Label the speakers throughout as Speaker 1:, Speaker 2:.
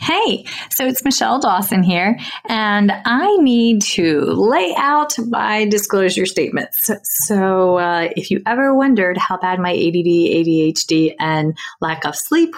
Speaker 1: Hey, so it's Michelle Dawson here, and I need to lay out my disclosure statements. So, uh, if you ever wondered how bad my ADD, ADHD, and lack of sleep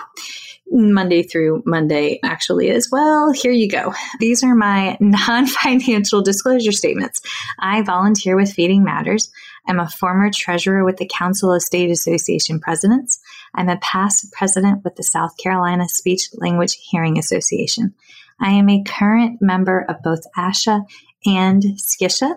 Speaker 1: Monday through Monday actually is, well, here you go. These are my non financial disclosure statements. I volunteer with Feeding Matters. I'm a former treasurer with the Council of State Association Presidents. I'm a past president with the South Carolina Speech Language Hearing Association. I am a current member of both ASHA and SCISHA.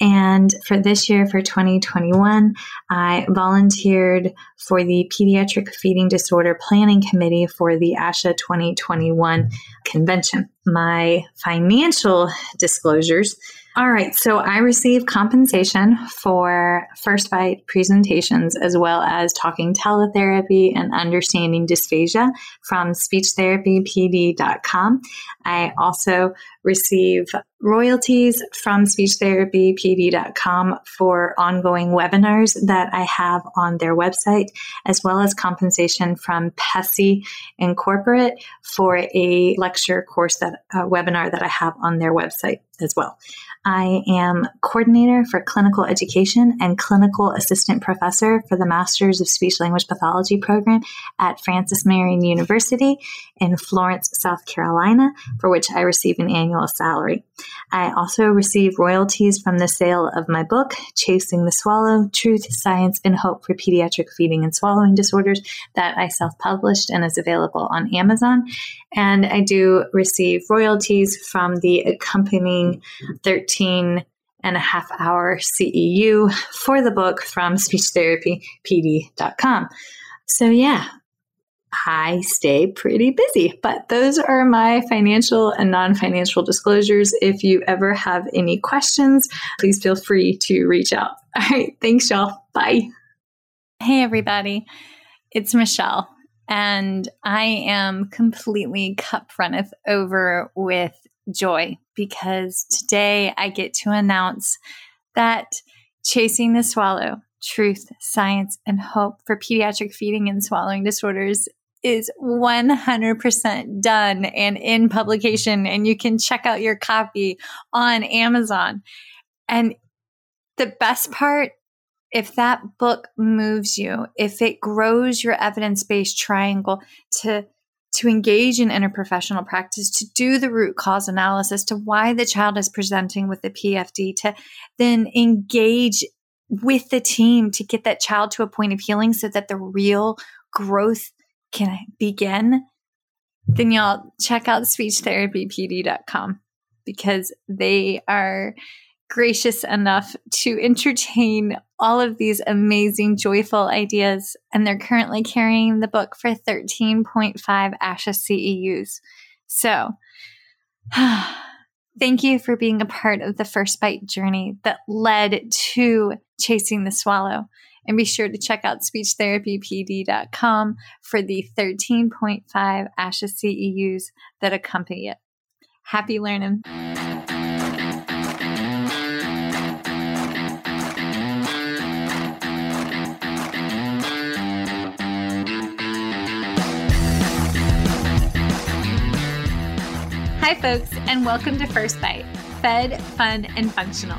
Speaker 1: And for this year, for 2021, I volunteered for the Pediatric Feeding Disorder Planning Committee for the ASHA 2021 convention. My financial disclosures all right. So I receive compensation for First Bite presentations as well as talking teletherapy and understanding dysphagia from speechtherapypd.com. I also receive royalties from speechtherapypd.com for ongoing webinars that I have on their website, as well as compensation from PESI Incorporate for a lecture course that a webinar that I have on their website as well. I am coordinator for clinical education and clinical assistant professor for the Masters of Speech Language Pathology program at Francis Marion University in Florence, South Carolina, for which I receive an annual salary. I also receive royalties from the sale of my book, Chasing the Swallow Truth, Science, and Hope for Pediatric Feeding and Swallowing Disorders, that I self published and is available on Amazon. And I do receive royalties from the accompanying 13 and a half hour CEU for the book from speechtherapypd.com. So, yeah, I stay pretty busy. But those are my financial and non financial disclosures. If you ever have any questions, please feel free to reach out. All right. Thanks, y'all. Bye.
Speaker 2: Hey, everybody. It's Michelle, and I am completely cup runneth over with joy because today I get to announce that Chasing the Swallow Truth, Science, and Hope for Pediatric Feeding and Swallowing Disorders is 100% done and in publication, and you can check out your copy on Amazon. And the best part, if that book moves you, if it grows your evidence based triangle to to engage in interprofessional practice, to do the root cause analysis to why the child is presenting with the PFD, to then engage with the team to get that child to a point of healing so that the real growth can I begin, then y'all check out speechtherapypd.com because they are gracious enough to entertain all of these amazing, joyful ideas. And they're currently carrying the book for 13.5 ASHA CEUs. So, thank you for being a part of the first bite journey that led to chasing the swallow. And be sure to check out speechtherapypd.com for the 13.5 ASHA CEUs that accompany it. Happy learning. Hi, folks, and welcome to First Bite Fed, Fun, and Functional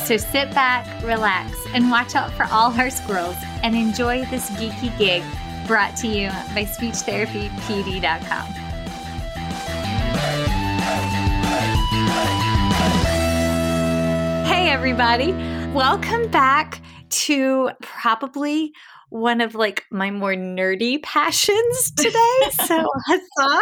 Speaker 2: So sit back, relax, and watch out for all our squirrels and enjoy this geeky gig brought to you by SpeechTherapyPD.com. Hey, everybody. Welcome back to probably one of like my more nerdy passions today. so, huzzah.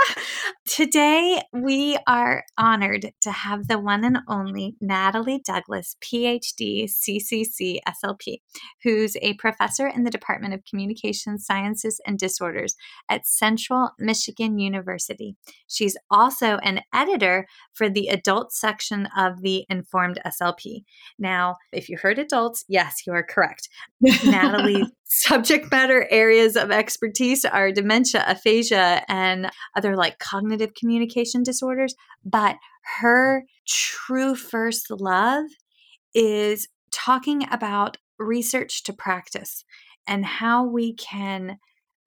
Speaker 2: Today, we are honored to have the one and only Natalie Douglas, PhD, CCC, SLP, who's a professor in the Department of Communication Sciences and Disorders at Central Michigan University. She's also an editor for the adult section of the Informed SLP. Now, if you heard adults, yes, you are correct. Natalie subject matter areas of expertise are dementia, aphasia, and other like cognitive communication disorders. But her true first love is talking about research to practice and how we can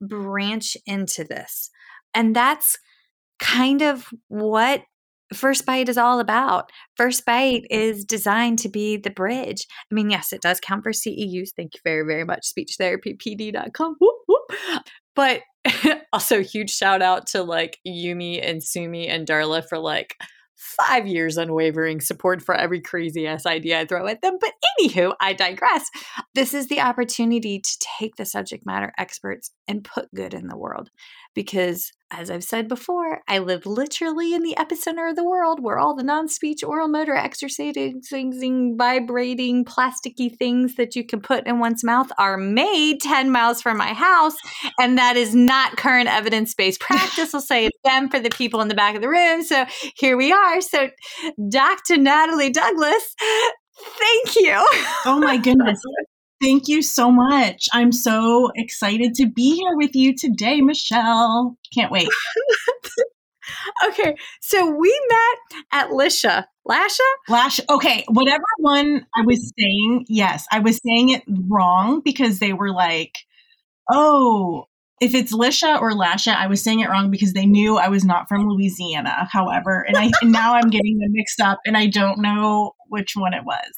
Speaker 2: branch into this. And that's kind of what First Bite is all about. First Bite mm-hmm. is designed to be the bridge. I mean, yes, it does count for CEUs. Thank you very, very much. SpeechTherapyPD.com. Whoop, whoop. But also, huge shout out to like Yumi and Sumi and Darla for like five years unwavering support for every crazy ass idea I throw at them. But anywho, I digress. This is the opportunity to take the subject matter experts and put good in the world because as I've said before, I live literally in the epicenter of the world where all the non speech, oral motor, exercising, vibrating, plasticky things that you can put in one's mouth are made 10 miles from my house. And that is not current evidence based practice. I'll say it's them for the people in the back of the room. So here we are. So, Dr. Natalie Douglas, thank you.
Speaker 3: Oh my goodness. Thank you so much. I'm so excited to be here with you today, Michelle. Can't wait.
Speaker 2: okay, so we met at Lisha. Lasha?
Speaker 3: Lash. Okay, whatever one I was saying, yes, I was saying it wrong because they were like, oh, if it's Lisha or Lasha, I was saying it wrong because they knew I was not from Louisiana. However, and I and now I'm getting them mixed up, and I don't know which one it was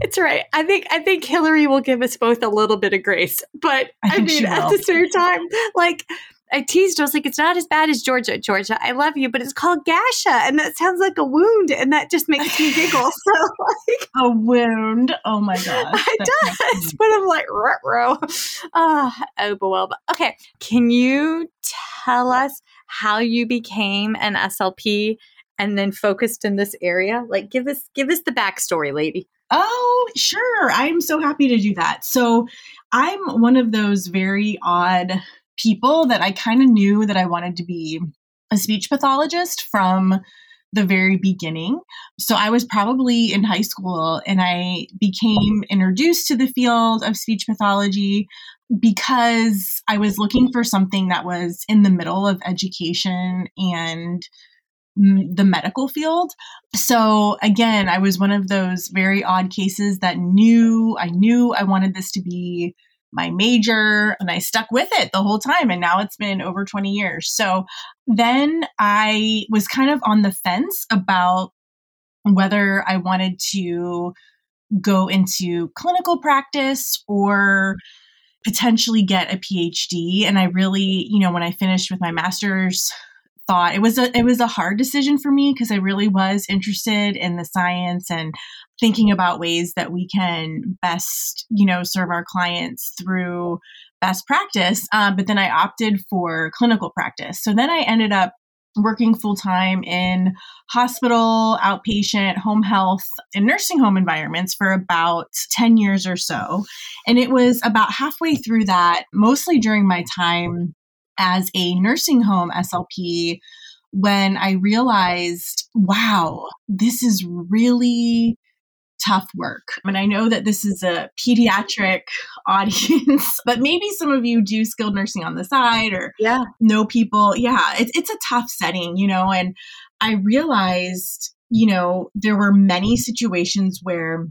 Speaker 2: it's right. I think I think Hillary will give us both a little bit of grace, but I, I mean, at the same time, like I teased, I was like, it's not as bad as Georgia. Georgia, I love you, but it's called Gasha, and that sounds like a wound, and that just makes me giggle. So,
Speaker 3: like, a wound. Oh my god,
Speaker 2: it does. But I'm like, row. Oh, oh, but okay. Can you tell us how you became an SLP and then focused in this area? Like give us give us the backstory, lady.
Speaker 3: Oh, sure. I'm so happy to do that. So I'm one of those very odd people that I kind of knew that I wanted to be a speech pathologist from the very beginning. So I was probably in high school and I became introduced to the field of speech pathology because I was looking for something that was in the middle of education and the medical field. So again, I was one of those very odd cases that knew I knew I wanted this to be my major and I stuck with it the whole time and now it's been over 20 years. So then I was kind of on the fence about whether I wanted to go into clinical practice or potentially get a PhD and I really, you know, when I finished with my master's thought it was a it was a hard decision for me because I really was interested in the science and thinking about ways that we can best you know serve our clients through best practice um, but then I opted for clinical practice so then I ended up working full time in hospital, outpatient, home health, and nursing home environments for about 10 years or so. And it was about halfway through that, mostly during my time as a nursing home SLP, when I realized, wow, this is really tough work. And I know that this is a pediatric audience, but maybe some of you do skilled nursing on the side or
Speaker 1: yeah.
Speaker 3: know people. Yeah, it's it's a tough setting, you know, and I realized, you know, there were many situations where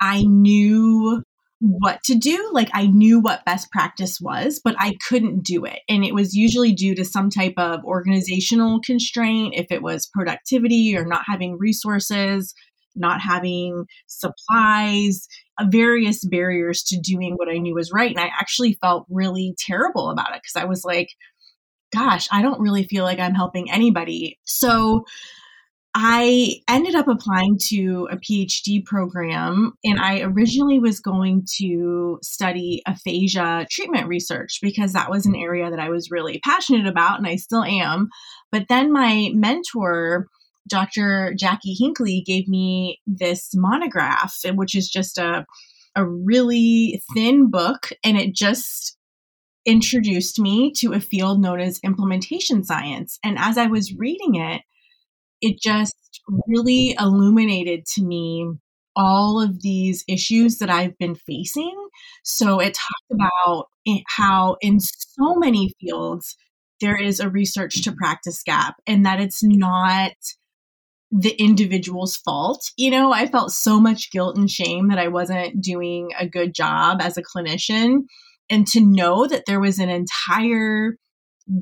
Speaker 3: I knew what to do. Like I knew what best practice was, but I couldn't do it. And it was usually due to some type of organizational constraint, if it was productivity or not having resources, not having supplies, uh, various barriers to doing what I knew was right. And I actually felt really terrible about it because I was like, gosh, I don't really feel like I'm helping anybody. So I ended up applying to a PhD program, and I originally was going to study aphasia treatment research because that was an area that I was really passionate about, and I still am. But then my mentor, Dr. Jackie Hinckley, gave me this monograph, which is just a a really thin book, and it just introduced me to a field known as implementation science. And as I was reading it, it just really illuminated to me all of these issues that I've been facing. So it talked about how in so many fields there is a research to practice gap and that it's not the individual's fault. You know, I felt so much guilt and shame that I wasn't doing a good job as a clinician. And to know that there was an entire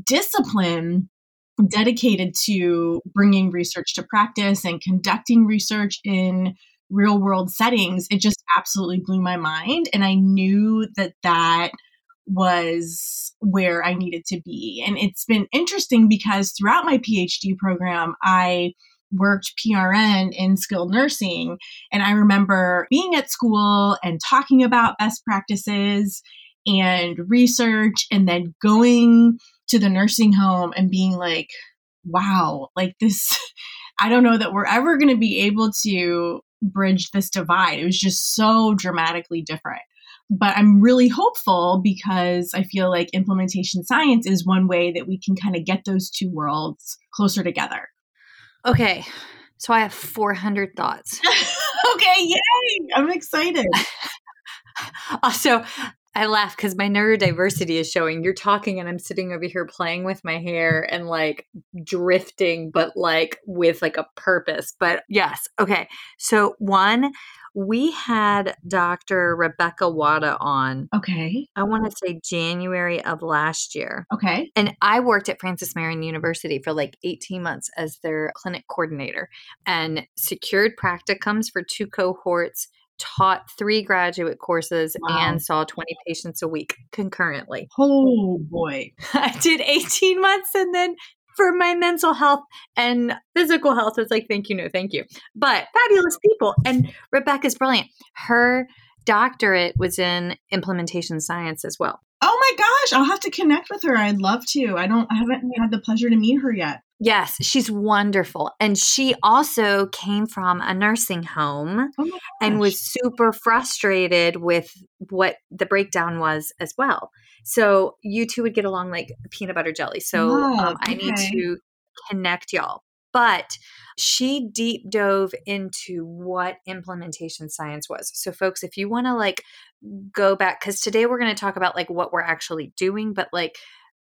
Speaker 3: discipline dedicated to bringing research to practice and conducting research in real world settings, it just absolutely blew my mind. And I knew that that was where I needed to be. And it's been interesting because throughout my PhD program, I worked PRN in skilled nursing. And I remember being at school and talking about best practices and research, and then going to the nursing home and being like, wow, like this, I don't know that we're ever going to be able to bridge this divide. It was just so dramatically different. But I'm really hopeful because I feel like implementation science is one way that we can kind of get those two worlds closer together.
Speaker 2: Okay. So I have 400 thoughts.
Speaker 3: okay, yay! I'm excited.
Speaker 2: also, I laugh because my neurodiversity is showing. You're talking, and I'm sitting over here playing with my hair and like drifting, but like with like a purpose. But yes, okay. So, one, we had Dr. Rebecca Wada on.
Speaker 3: Okay.
Speaker 2: I want to say January of last year.
Speaker 3: Okay.
Speaker 2: And I worked at Francis Marion University for like 18 months as their clinic coordinator and secured practicums for two cohorts taught three graduate courses wow. and saw 20 patients a week concurrently.
Speaker 3: Oh boy.
Speaker 2: I did 18 months and then for my mental health and physical health, it's like, thank you, no, thank you. But fabulous people. And Rebecca's brilliant. Her doctorate was in implementation science as well.
Speaker 3: Oh my gosh, I'll have to connect with her. I'd love to. I don't I haven't had the pleasure to meet her yet.
Speaker 2: Yes, she's wonderful. And she also came from a nursing home oh and was super frustrated with what the breakdown was as well. So you two would get along like peanut butter jelly. So oh, um, I need to connect y'all. But she deep dove into what implementation science was. So, folks, if you want to like go back, because today we're going to talk about like what we're actually doing, but like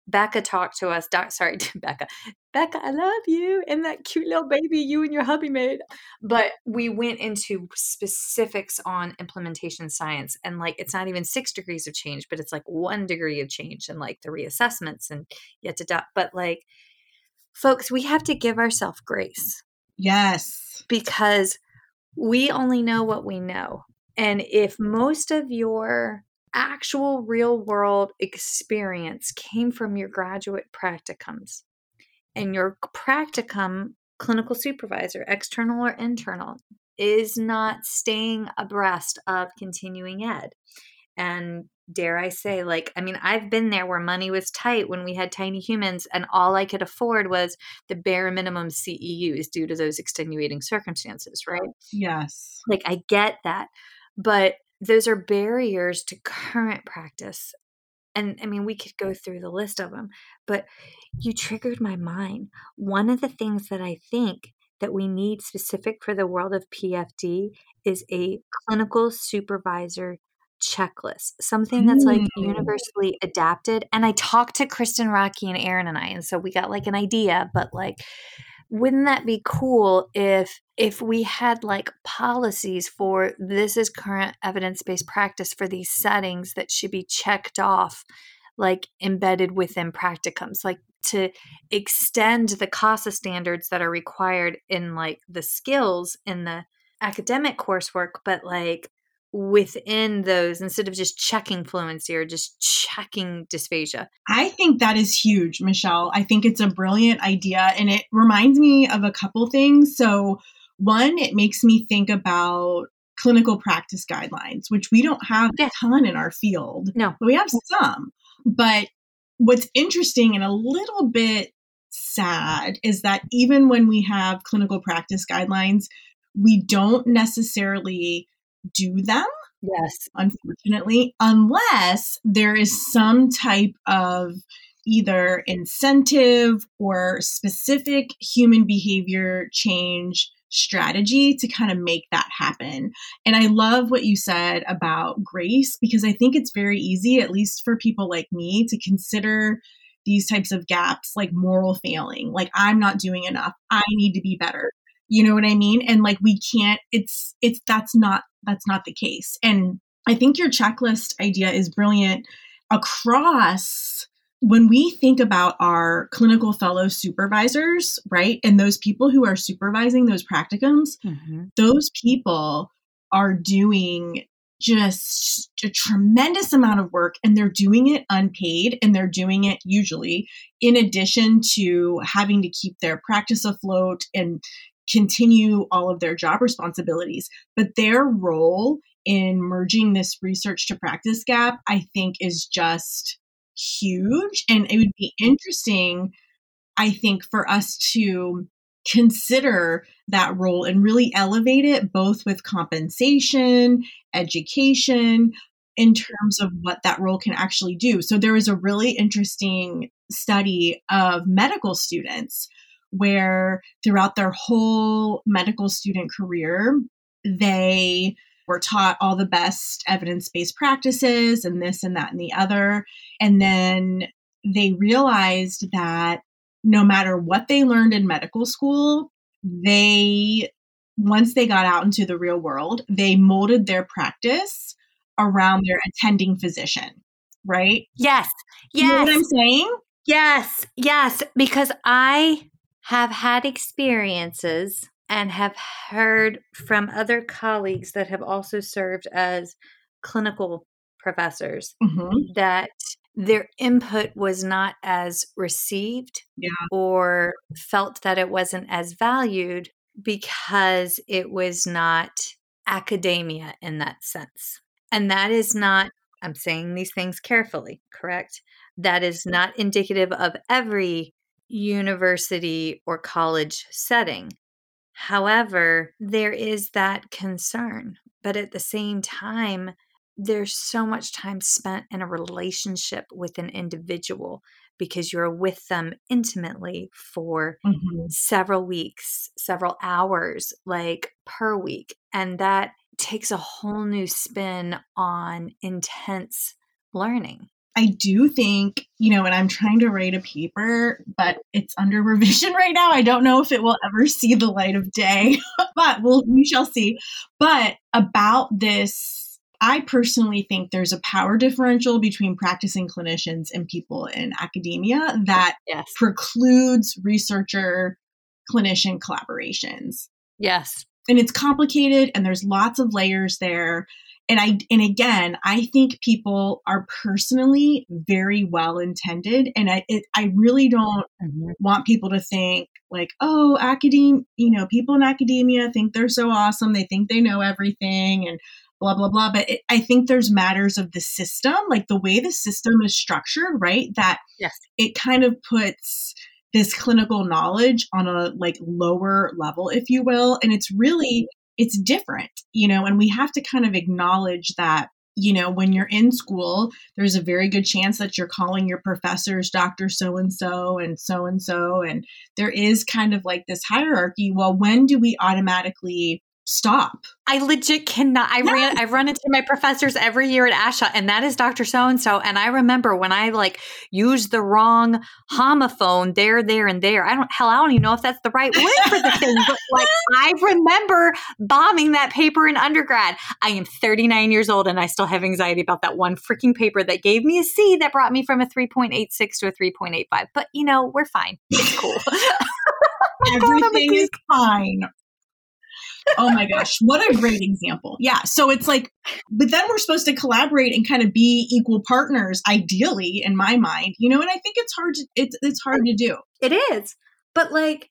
Speaker 2: Becca talked to us. Doc, sorry, Becca. Becca, I love you and that cute little baby you and your hubby made. But we went into specifics on implementation science. And like, it's not even six degrees of change, but it's like one degree of change and like the reassessments and yet to, do- but like, folks, we have to give ourselves grace.
Speaker 3: Yes.
Speaker 2: Because we only know what we know. And if most of your actual real world experience came from your graduate practicums and your practicum clinical supervisor, external or internal, is not staying abreast of continuing ed and dare I say, like, I mean, I've been there where money was tight when we had tiny humans, and all I could afford was the bare minimum CEUs due to those extenuating circumstances, right?
Speaker 3: Oh, yes.
Speaker 2: Like, I get that. But those are barriers to current practice. And I mean, we could go through the list of them, but you triggered my mind. One of the things that I think that we need specific for the world of PFD is a clinical supervisor checklist, something that's like
Speaker 3: Mm.
Speaker 2: universally adapted. And I talked to Kristen, Rocky, and Erin and I, and so we got like an idea, but like, wouldn't that be cool if if we had like policies for this is current evidence-based practice for these settings that should be checked off like embedded within practicums like to extend the KASA standards that are required in like the skills in the academic coursework, but like within those instead of just checking fluency or just checking dysphagia.
Speaker 3: I think that is huge, Michelle. I think it's a brilliant idea and it reminds me of a couple things. So, one, it makes me think about clinical practice guidelines, which we don't have a ton in our field.
Speaker 2: No.
Speaker 3: We have some. But what's interesting and a little bit sad is that even when we have clinical practice guidelines, we don't necessarily do them
Speaker 2: Yes.
Speaker 3: unfortunately, unless there is some type of either incentive or specific human behavior change strategy to kind of make that happen. And I love what you said about grace because I think it's very easy, at least for people like me, to consider these types of gaps like moral failing, like I'm not doing enough, I need to be better. You know what I mean? And like we can't it's it's that's not that's not the case. And I think your checklist idea is brilliant across when we think about our clinical fellow supervisors, right? And those people who are supervising those practicums,
Speaker 2: Mm-hmm.
Speaker 3: those people are doing just a tremendous amount of work and they're doing it unpaid and they're doing it usually in addition to having to keep their practice afloat and continue all of their job responsibilities but their role in merging this research to practice gap i think is just huge and it would be interesting i think for us to consider that role and really elevate it both with compensation, education, in terms of what that role can actually do. So there was a really interesting study of medical students where throughout their whole medical student career, they were taught all the best evidence based practices and this and that and the other. And then they realized that no matter what they learned in medical school, they, once they got out into the real world, they molded their practice around their attending physician, right?
Speaker 2: Yes.
Speaker 3: You know
Speaker 2: Yes.
Speaker 3: what I'm saying?
Speaker 2: Yes, yes, because I have had experiences and have heard from other colleagues that have also served as clinical professors
Speaker 3: Mhm.
Speaker 2: that their input was not as received
Speaker 3: Yeah.
Speaker 2: or felt that it wasn't as valued because it was not academia in that sense. And that is not, I'm saying these things carefully, correct? That is not indicative of every university or college setting. However, there is that concern. But at the same time, there's so much time spent in a relationship with an individual because you're with them intimately for
Speaker 3: Mhm.
Speaker 2: several weeks, several hours, like per week. And that takes a whole new spin on intense learning.
Speaker 3: I do think, you know, and I'm trying to write a paper, but it's under revision right now. I don't know if it will ever see the light of day, but we'll, we shall see. But about this, I personally think there's a power differential between practicing clinicians and people in academia that
Speaker 2: Yes.
Speaker 3: precludes researcher clinician collaborations
Speaker 2: Yes.
Speaker 3: and it's complicated and there's lots of layers there and i and again i think people are personally very well intended. And i it, i really don't mm-hmm. want people to think like oh academe you know people in academia think they're so awesome. They think they know everything and blah blah blah. But it, i think there's matters of the system like the way the system is structured right? That
Speaker 2: yes.
Speaker 3: it kind of puts this clinical knowledge on a like lower level if you will. And it's really mm-hmm. It's different you know and we have to kind of acknowledge that you know, when you're in school, there's a very good chance that you're calling your professors Dr. So and so and so and so. And there is kind of like this hierarchy. Well, when do we automatically stop.
Speaker 2: I legit cannot. I ran. I run into my professors every year at ASHA, and that is Doctor So and So. And I remember when I like used the wrong homophone there, there, and there. I don't. Hell, I don't even know if that's the right word for the thing. But like, I remember bombing that paper in undergrad. I am 39 years old, and I still have anxiety about that one freaking paper that gave me a C that brought me from a 3.86 to a 3.85. But you know, we're fine. It's cool.
Speaker 3: Everything is fine oh my gosh, what a great example. Yeah. So it's like, but then we're supposed to collaborate and kind of be equal partners, ideally, in my mind, you know, and I think it's hard to, it's, it's hard to do.
Speaker 2: It is. But like,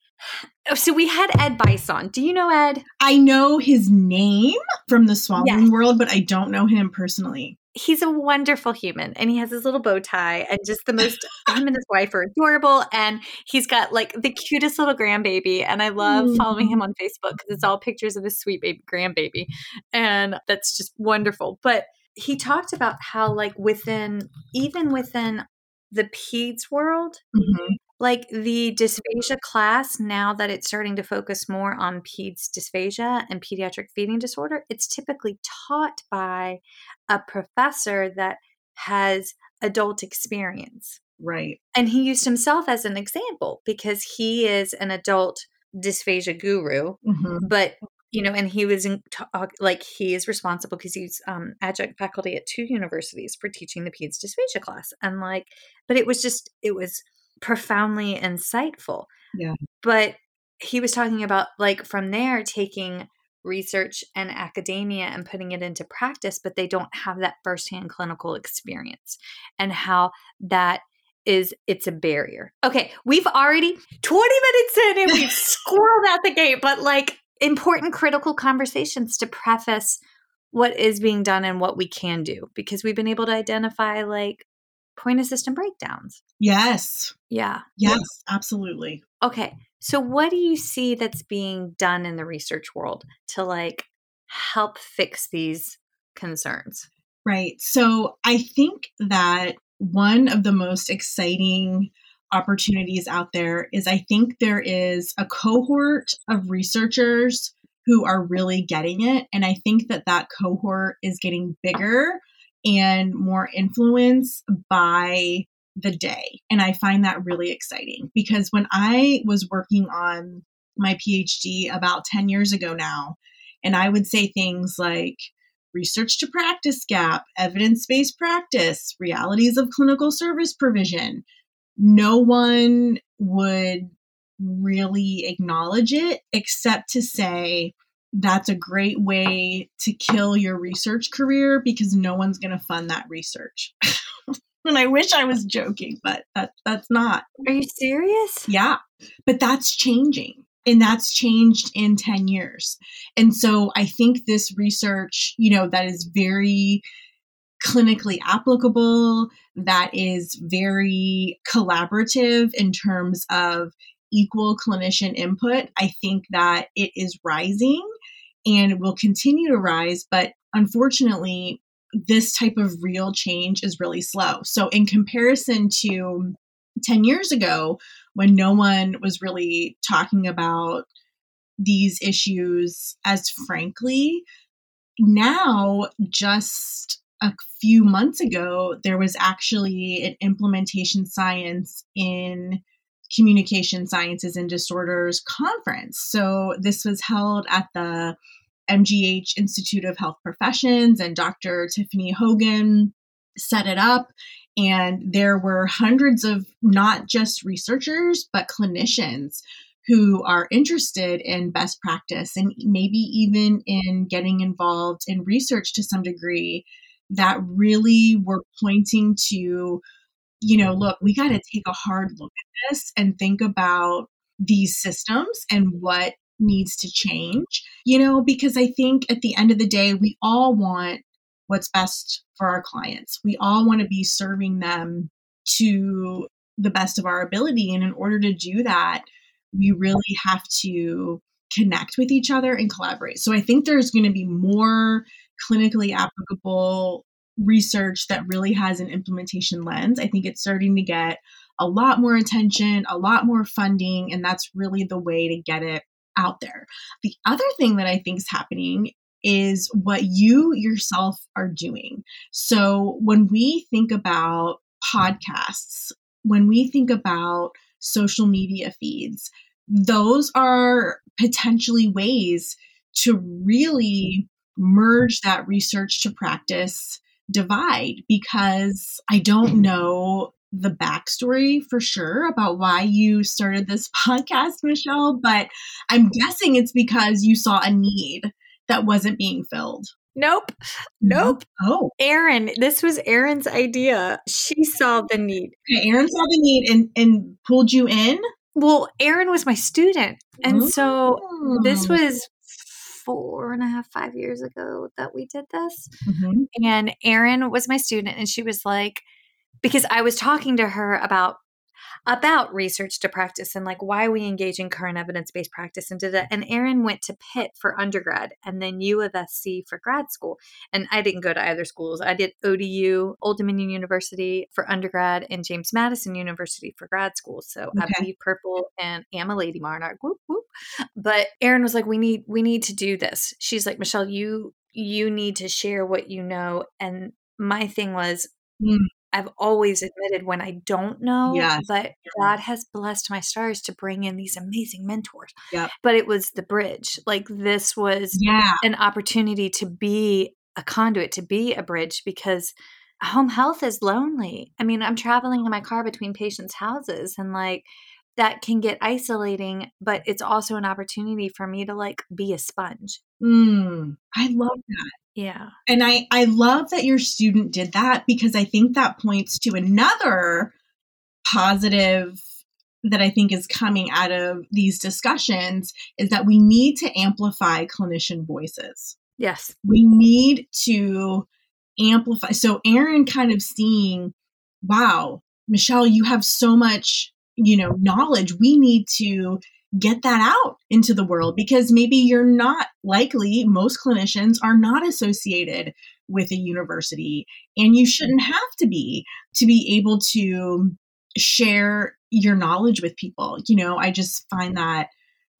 Speaker 2: oh, so we had Ed Bison. Do you know Ed?
Speaker 3: I know his name from the swallowing yes. world, but I don't know him personally
Speaker 2: he's a wonderful human and he has his little bow tie and just the most him and his wife are adorable and he's got like the cutest little grandbaby and i love mm. following him on facebook because it's all pictures of his sweet baby grandbaby and that's just wonderful but he talked about how like within even within the peds world mm-hmm like the dysphagia class, now that it's starting to focus more on peds dysphagia and pediatric feeding disorder, it's typically taught by a professor that has adult experience.
Speaker 3: Right.
Speaker 2: And he used himself as an example because he is an adult dysphagia guru, mm-hmm. but you know, and he was in talk, like he is responsible because he's um, adjunct faculty at two universities for teaching the peds dysphagia class, and like, but it was just it was profoundly insightful.
Speaker 3: Yeah.
Speaker 2: But he was talking about like from there taking research and academia and putting it into practice, but they don't have that firsthand clinical experience and how that is it's a barrier. Okay, we've already 20 minutes in and we've squirreled out the gate, but like important critical conversations to preface what is being done and what we can do because we've been able to identify like point of system breakdowns.
Speaker 3: Yes.
Speaker 2: Yeah.
Speaker 3: Yes, absolutely.
Speaker 2: Okay. So what do you see that's being done in the research world to like help fix these concerns?
Speaker 3: Right. So I think that one of the most exciting opportunities out there is I think there is a cohort of researchers who are really getting it. And I think that that cohort is getting bigger and more influence by the day. And I find that really exciting because when I was working on my PhD about 10 years ago now, and I would say things like research to practice gap, evidence based practice, realities of clinical service provision, no one would really acknowledge it except to say, that's a great way to kill your research career because no one's going to fund that research. and I wish I was joking, but that, that's not.
Speaker 2: Are you serious?
Speaker 3: Yeah. But that's changing. And that's changed in 10 years. And so I think this research, you know, that is very clinically applicable, that is very collaborative in terms of equal clinician input, I think that it is rising and will continue to rise. But unfortunately, this type of real change is really slow. So, in comparison to 10 years ago, when no one was really talking about these issues as frankly, now just a few months ago, there was actually an implementation science in Communication Sciences and Disorders conference. So this was held at the MGH Institute of Health Professions, and Dr. Tiffany Hogan set it up. And there were hundreds of not just researchers, but clinicians who are interested in best practice and maybe even in getting involved in research to some degree that really were pointing to you know, look, we got to take a hard look at this and think about these systems and what needs to change, you know, because I think at the end of the day, we all want what's best for our clients. We all want to be serving them to the best of our ability. And in order to do that, we really have to connect with each other and collaborate. So I think there's going to be more clinically applicable research that really has an implementation lens. I think it's starting to get a lot more attention, a lot more funding, and that's really the way to get it out there. The other thing that I think is happening is what you yourself are doing. So when we think about podcasts, when we think about social media feeds, those are potentially ways to really merge that research to practice divide because I don't mm. know the backstory for sure about why you started this podcast, Michelle, but I'm guessing it's because you saw a need that wasn't being filled.
Speaker 2: Nope. Nope.
Speaker 3: Oh.
Speaker 2: Erin, this was Erin's idea. She saw the need.
Speaker 3: Okay, Erin saw the need and, and pulled you in?
Speaker 2: Well, Erin was my student. And so this
Speaker 3: Oh.
Speaker 2: was four and a half, five years ago that we did this.
Speaker 3: Mhm.
Speaker 2: And Erin was my student, and she was like, because I was talking to her about about research to practice and like why we engage in current evidence-based practice and did it. And Erin went to Pitt for undergrad and then U of SC for grad school. And I didn't go to either schools. I did ODU, Old Dominion University for undergrad and James Madison University for grad school. So I
Speaker 3: Okay.
Speaker 2: bleed purple and am a lady monarch. Whoop whoop. But Erin was like, we need we need to do this. She's like, Michelle, you you need to share what you know. And my thing was
Speaker 3: Mm.
Speaker 2: I've always admitted when I don't know,
Speaker 3: Yes.
Speaker 2: but God has blessed my stars to bring in these amazing mentors.
Speaker 3: Yep.
Speaker 2: But it was the bridge. Like this was
Speaker 3: Yeah.
Speaker 2: an opportunity to be a conduit, to be a bridge because home health is lonely. I mean, I'm traveling in my car between patients' houses and like that can get isolating, but it's also an opportunity for me to like be a sponge.
Speaker 3: Mm. I love that.
Speaker 2: Yeah.
Speaker 3: And I, I love that your student did that because I think that points to another positive that I think is coming out of these discussions is that we need to amplify clinician voices.
Speaker 2: Yes.
Speaker 3: We need to amplify. So Erin kind of seeing, wow, Michelle, you have so much, you know, knowledge. We need to get that out into the world because maybe you're not likely most clinicians are not associated with a university and you shouldn't have to be to be able to share your knowledge with people you know i just find that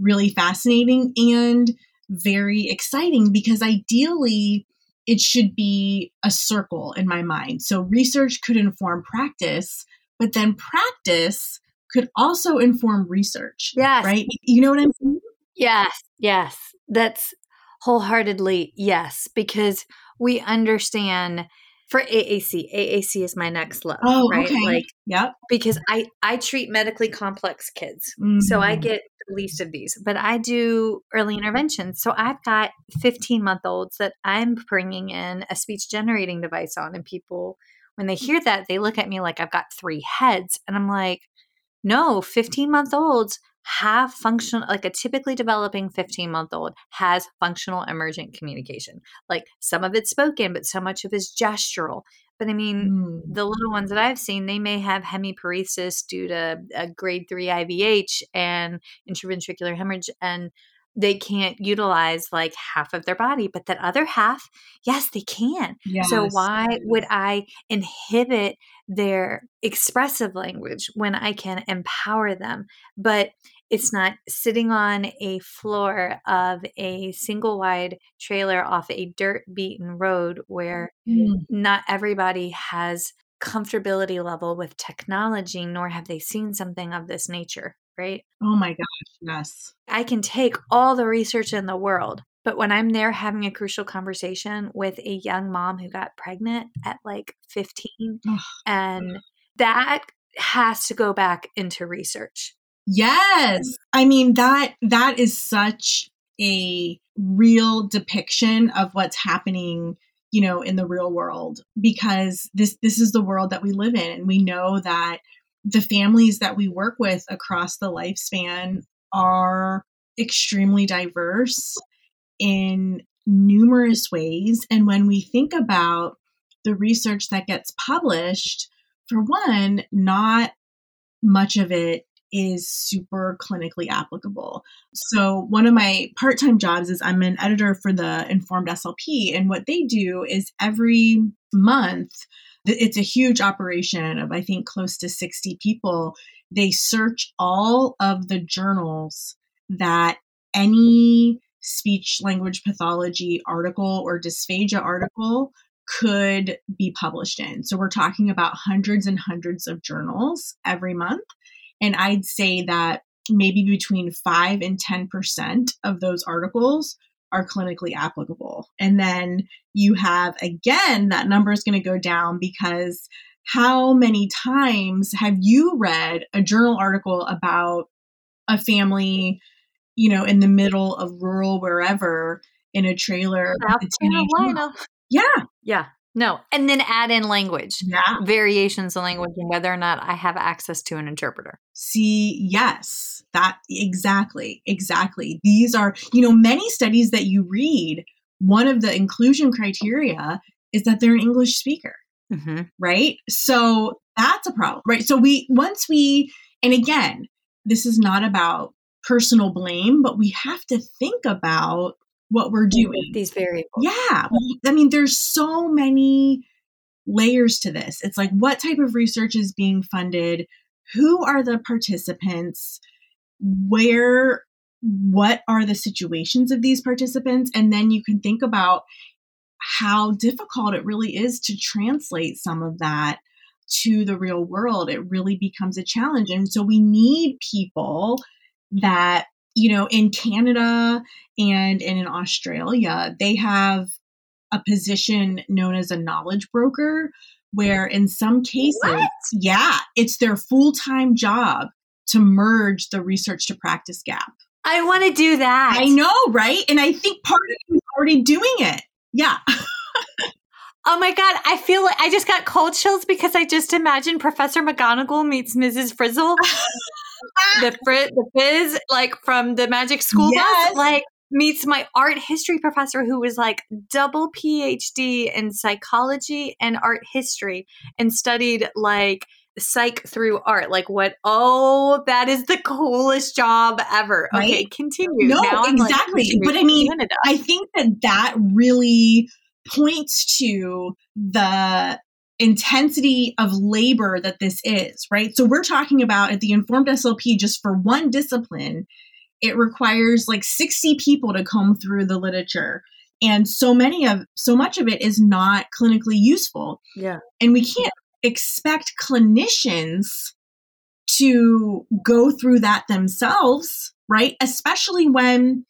Speaker 3: really fascinating and very exciting because ideally it should be a circle in my mind so research could inform practice but then practice could also inform research
Speaker 2: Yes.
Speaker 3: right you know what i'm saying
Speaker 2: Yes, yes. That's wholeheartedly yes, because we understand for AAC. AAC is my next love,
Speaker 3: Oh,
Speaker 2: right?
Speaker 3: okay.
Speaker 2: Like
Speaker 3: yep
Speaker 2: because I I treat medically complex kids. So I
Speaker 3: Mhm.
Speaker 2: get the least of these, but I do early intervention. So I've got 15 month olds that I'm bringing in a speech generating device on, and people, when they hear that, they look at me like I've got three heads. And I'm like, no, 15 month olds have functional, like a typically developing 15 month old has functional emergent communication. Like some of it's spoken, but so much of it's gestural. But I mean,
Speaker 3: Mm.
Speaker 2: the little ones that I've seen, they may have hemiparesis due to a grade three IVH and intraventricular hemorrhage, and they can't utilize like half of their body, but that other half, yes, they can. So why would I inhibit their expressive language when I can empower them? But it's not sitting on a floor of a single wide trailer off a dirt beaten road where
Speaker 3: Mm.
Speaker 2: not everybody has comfortability level with technology nor have they seen something of this nature right
Speaker 3: oh my gosh yes
Speaker 2: i can take all the research in the world but when i'm there having a crucial conversation with a young mom who got pregnant at like 15
Speaker 3: Ugh.
Speaker 2: and that has to go back into research
Speaker 3: Yes. I mean that that is such a real depiction of what's happening, you know, in the real world because this this is the world that we live in and we know that the families that we work with across the lifespan are extremely diverse in numerous ways. And when we think about the research that gets published, for one, not much of it is super clinically applicable. So, one of my part time jobs is I'm an editor for the Informed SLP. And what they do is every month, it's a huge operation of, I think, close to 60 people. They search all of the journals that any speech language pathology article or dysphagia article could be published in. So we're talking about hundreds and hundreds of journals every month. And I'd say that maybe between 5 and 10% of those articles are clinically applicable. And then you have, again, that number is going to go down because how many times have you read a journal article about a family you know, in the middle of rural wherever in a trailer.
Speaker 2: South Carolina.
Speaker 3: Yeah.
Speaker 2: Yeah. No. And then add in language.
Speaker 3: Yeah.
Speaker 2: Variations in language and whether or not I have access to an interpreter.
Speaker 3: See, yes. That exactly. Exactly. These are, you know, many studies that you read, one of the inclusion criteria is that they're an English speaker.
Speaker 2: Mm-hmm.
Speaker 3: Right. So that's a problem. Right. So we, once we, and again, this is not about personal blame, but we have to think about what we're doing.
Speaker 2: These variables.
Speaker 3: Yeah. I mean, there's so many layers to this. It's like what type of research is being funded? Who are the participants? Where, what are the situations of these participants? And then you can think about how difficult it really is to translate some of that to the real world. It really becomes a challenge. And so we need people that you know in Canada and, and in Australia they have a position known as a knowledge broker where in some cases
Speaker 2: what?
Speaker 3: yeah it's their full-time job to merge the research to practice gap
Speaker 2: I want to do that.
Speaker 3: I know, right? And I think part of you is already doing it. Yeah.
Speaker 2: oh my God. I feel like I just got cold chills because I just imagined Professor McGonagall meets Mrs. Frizzle. the frizz, the fizz, like from the Magic School
Speaker 3: Yes.
Speaker 2: Bus, like meets my art history professor who was like double PhD in psychology and art history and studied like psych through art. Like what? Oh, that is the coolest job ever. Okay, continue.
Speaker 3: No,
Speaker 2: Now I'm, like,
Speaker 3: exactly. But I mean,
Speaker 2: Canada.
Speaker 3: I think that that really points to the intensity of labor that this is, right? So we're talking about at the Informed SLP, just for one discipline, it requires like 60 people to comb through the literature. And so many of so much of it is not clinically useful.
Speaker 2: yeah.
Speaker 3: And we can't expect clinicians to go through that themselves, right? Especially when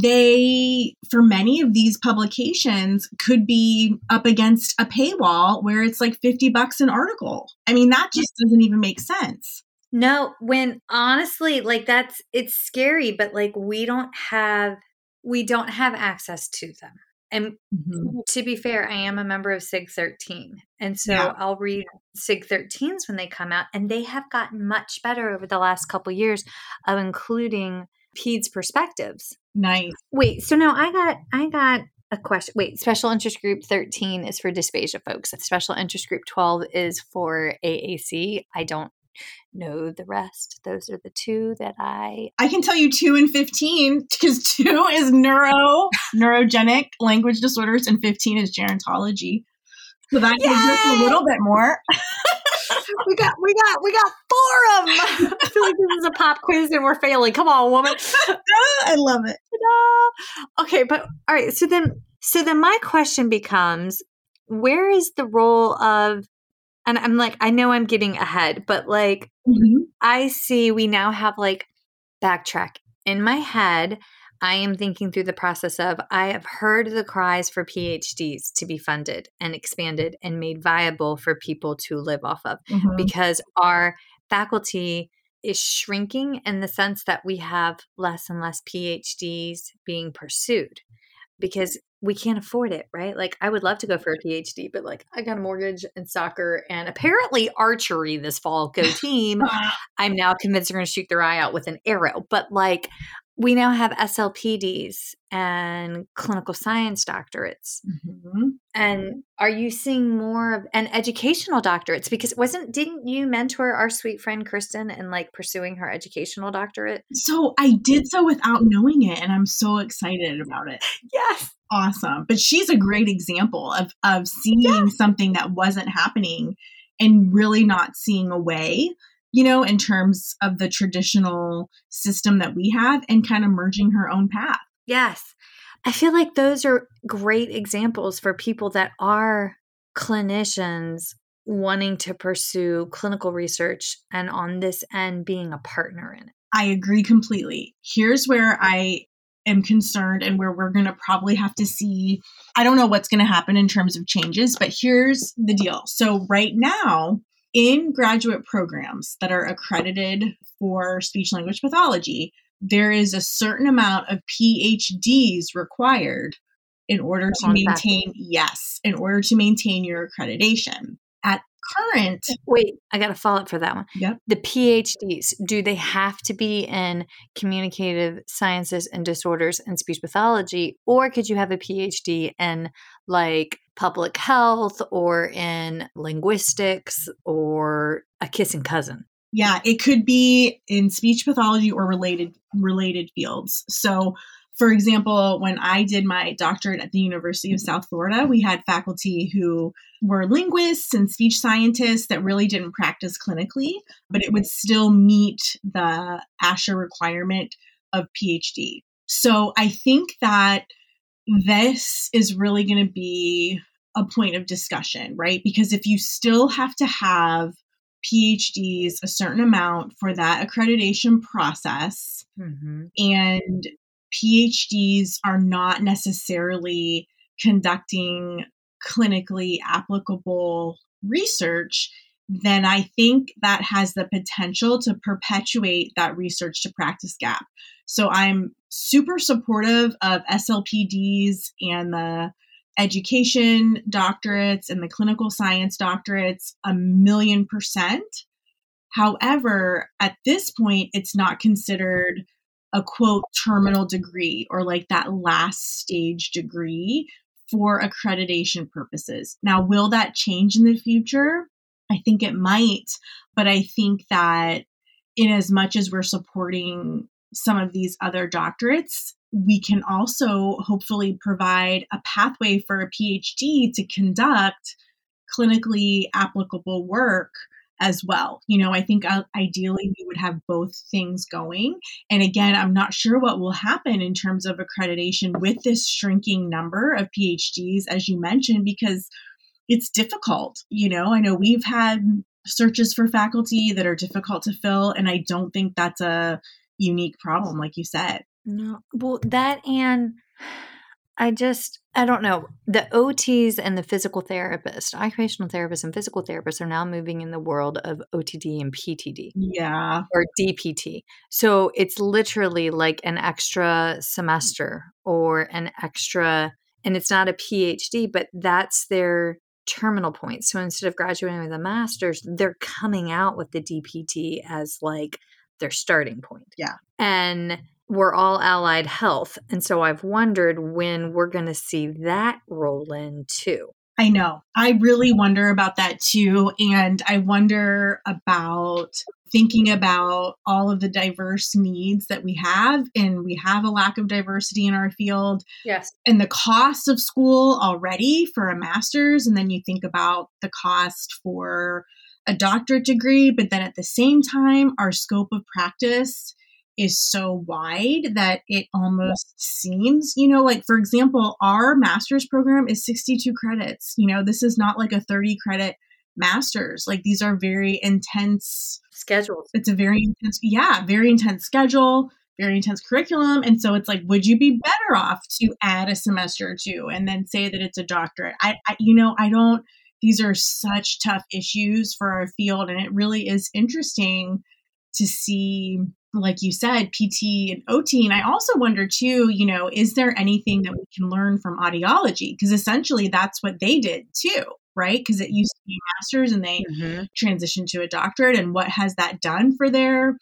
Speaker 3: they, for many of these publications, could be up against a paywall where it's like 50 bucks an article. I mean, that just doesn't even make sense.
Speaker 2: No, when honestly, like that's it's scary, but like we don't have we don't have access to them. And mm-hmm. to be fair, I am a member of SIG 13. And so
Speaker 3: Yeah.
Speaker 2: I'll read SIG 13s when they come out. And they have gotten much better over the last couple years of including PEDS perspectives.
Speaker 3: Nice.
Speaker 2: Wait, so now I got I got a question. Wait, special interest group 13 is for dysphagia folks. Special interest group 12 is for AAC. I don't know the rest. Those are the two that I
Speaker 3: I can tell you two and 15 because two is neuro, neurogenic language disorders, and 15 is gerontology. So that gives us a little bit more.
Speaker 2: we got we got we got four of them. I feel like this is a pop quiz and we're failing. Come on, woman.
Speaker 3: I love it.
Speaker 2: Ta-da. Okay, but all right. So then, so then my question becomes, where is the role of? And I'm like, I know I'm getting ahead, but like, mm-hmm. I see we now have like backtrack in my head. I am thinking through the process of I have heard the cries for PhDs to be funded and expanded and made viable for people to live off of
Speaker 3: Mhm.
Speaker 2: because our faculty is shrinking in the sense that we have less and less PhDs being pursued because we can't afford it, right? Like I would love to go for a PhD, but like I got a mortgage and soccer and apparently archery this fall. Go team. I'm now convinced they're going to shoot their eye out with an arrow. But like we now have SLPDs and clinical science doctorates. Mm-hmm. And are you seeing more of and educational doctorates? Because wasn't didn't you mentor our sweet friend Kristen in like pursuing her educational doctorate?
Speaker 3: So I did so without knowing it, and I'm so excited about it.
Speaker 2: Yes.
Speaker 3: Awesome. But she's a great example of of seeing something that wasn't happening and really not seeing a way you know, in terms of the traditional system that we have and kind of merging her own path.
Speaker 2: Yes. I feel like those are great examples for people that are clinicians wanting to pursue clinical research and on this end being a partner in it.
Speaker 3: I agree completely. Here's where I am concerned and where we're going to probably have to see I don't know what's going to happen in terms of changes, but here's the deal. So right now, in graduate programs that are accredited for speech language pathology, there is a certain amount of PhDs required in order to maintain, yes, in order to maintain your accreditation. At current.
Speaker 2: Wait, I got to follow up for that one.
Speaker 3: Yep.
Speaker 2: The PhDs, do they have to be in communicative sciences and disorders and speech pathology, or could you have a PhD in like public health or in linguistics or a kissing cousin?
Speaker 3: Yeah, it could be in speech pathology or related related fields. So for example, when I did my doctorate at the University of South Florida, we had faculty who were linguists and speech scientists that really didn't practice clinically, but it would still meet the ASHA requirement of PhD. So I think that this is really going to be a point of discussion, right? Because if you still have to have PhDs a certain amount for that accreditation process, mm-hmm. and PhDs are not necessarily conducting clinically applicable research, then I think that has the potential to perpetuate that research to practice gap. So I'm super supportive of SLPDs and the education doctorates and the clinical science doctorates a million percent. However, at this point, it's not considered a quote terminal degree or like that last stage degree for accreditation purposes. Now, will that change in the future? I think it might, but I think that in as much as we're supporting some of these other doctorates, we can also hopefully provide a pathway for a PhD to conduct clinically applicable work as well. You know, I think uh, ideally we would have both things going. And again, I'm not sure what will happen in terms of accreditation with this shrinking number of PhDs, as you mentioned, because it's difficult. You know, I know we've had searches for faculty that are difficult to fill, and I don't think that's a unique problem, like you said.
Speaker 2: No, well, that and I just, I don't know. The OTs and the physical therapist, occupational therapists and physical therapists are now moving in the world of OTD and PTD.
Speaker 3: Yeah.
Speaker 2: Or DPT. So it's literally like an extra semester or an extra, and it's not a PhD, but that's their terminal point. So instead of graduating with a master's, they're coming out with the DPT as like their starting point.
Speaker 3: Yeah.
Speaker 2: And we're all allied health. And so I've wondered when we're going to see that roll in too.
Speaker 3: I know. I really wonder about that too. And I wonder about thinking about all of the diverse needs that we have. And we have a lack of diversity in our field.
Speaker 2: Yes.
Speaker 3: And the cost of school already for a master's. And then you think about the cost for a doctorate degree. But then at the same time, our scope of practice is so wide that it almost seems, you know, like for example, our master's program is 62 credits. You know, this is not like a 30 credit masters. Like these are very intense
Speaker 2: schedules.
Speaker 3: It's a very intense, yeah, very intense schedule, very intense curriculum. And so it's like, would you be better off to add a semester or two and then say that it's a doctorate? I, I you know, I don't, these are such tough issues for our field. And it really is interesting to see like you said, PT and OT. And I also wonder too, you know, is there anything that we can learn from audiology? Because essentially that's what they did too, right? Because it used to be masters and they mm-hmm. transitioned to a doctorate. And what has that done for their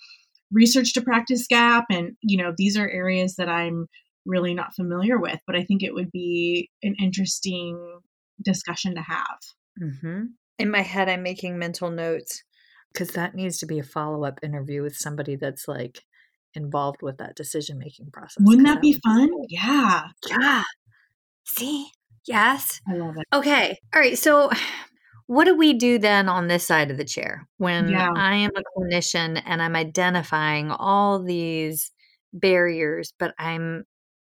Speaker 3: research to practice gap and you know these are areas that i'm really not familiar with but i think it would be an interesting discussion to have
Speaker 2: mm-hmm. in my head i'm making mental notes. Because that needs to be a follow-up interview with somebody that's like involved with that decision making process
Speaker 3: wouldn't that, that be fun? cool. yeah.
Speaker 2: Yeah. See? Yes?
Speaker 3: I love it.
Speaker 2: Okay. All right so what do we do then on this side of the chair? When yeah. I am a clinician and I'm identifying all these barriers, but I'm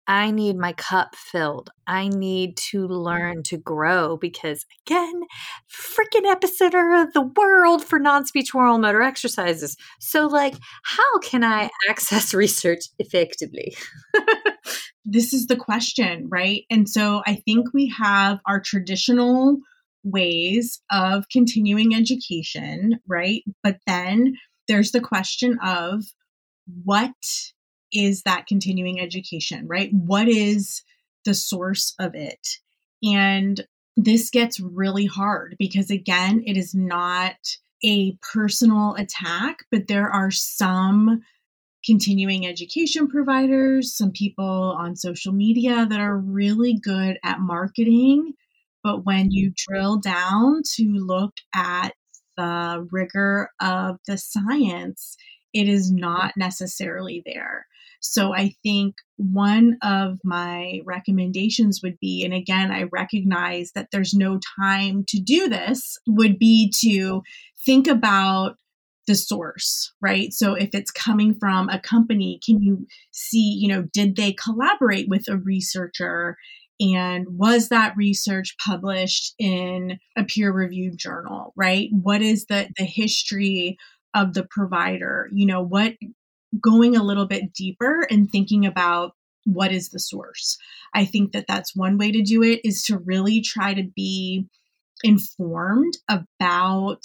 Speaker 2: I need my cup filled. I need to learn to grow because, again, freaking epicenter of the world for non speech oral motor exercises. So, like, how can I access research effectively?
Speaker 3: this is the question, right? And so I think we have our traditional ways of continuing education, right? But then there's the question of what is that continuing education, right? What is the source of it? And this gets really hard because, again, it is not a personal attack, but there are some continuing education providers, some people on social media that are really good at marketing but when you mm-hmm. drill down to look at the rigor of the science, it is not mm-hmm. necessarily there. So I think one of my recommendations would be, and again, I recognize that there's no time to do this, would be to think about the source, right? So if it's coming from a company, can you see, you know, did they collaborate with a researcher? and was that research published in a peer reviewed journal right what is the the history of the provider you know what going a little bit deeper and thinking about what is the source i think that that's one way to do it is to really try to be informed about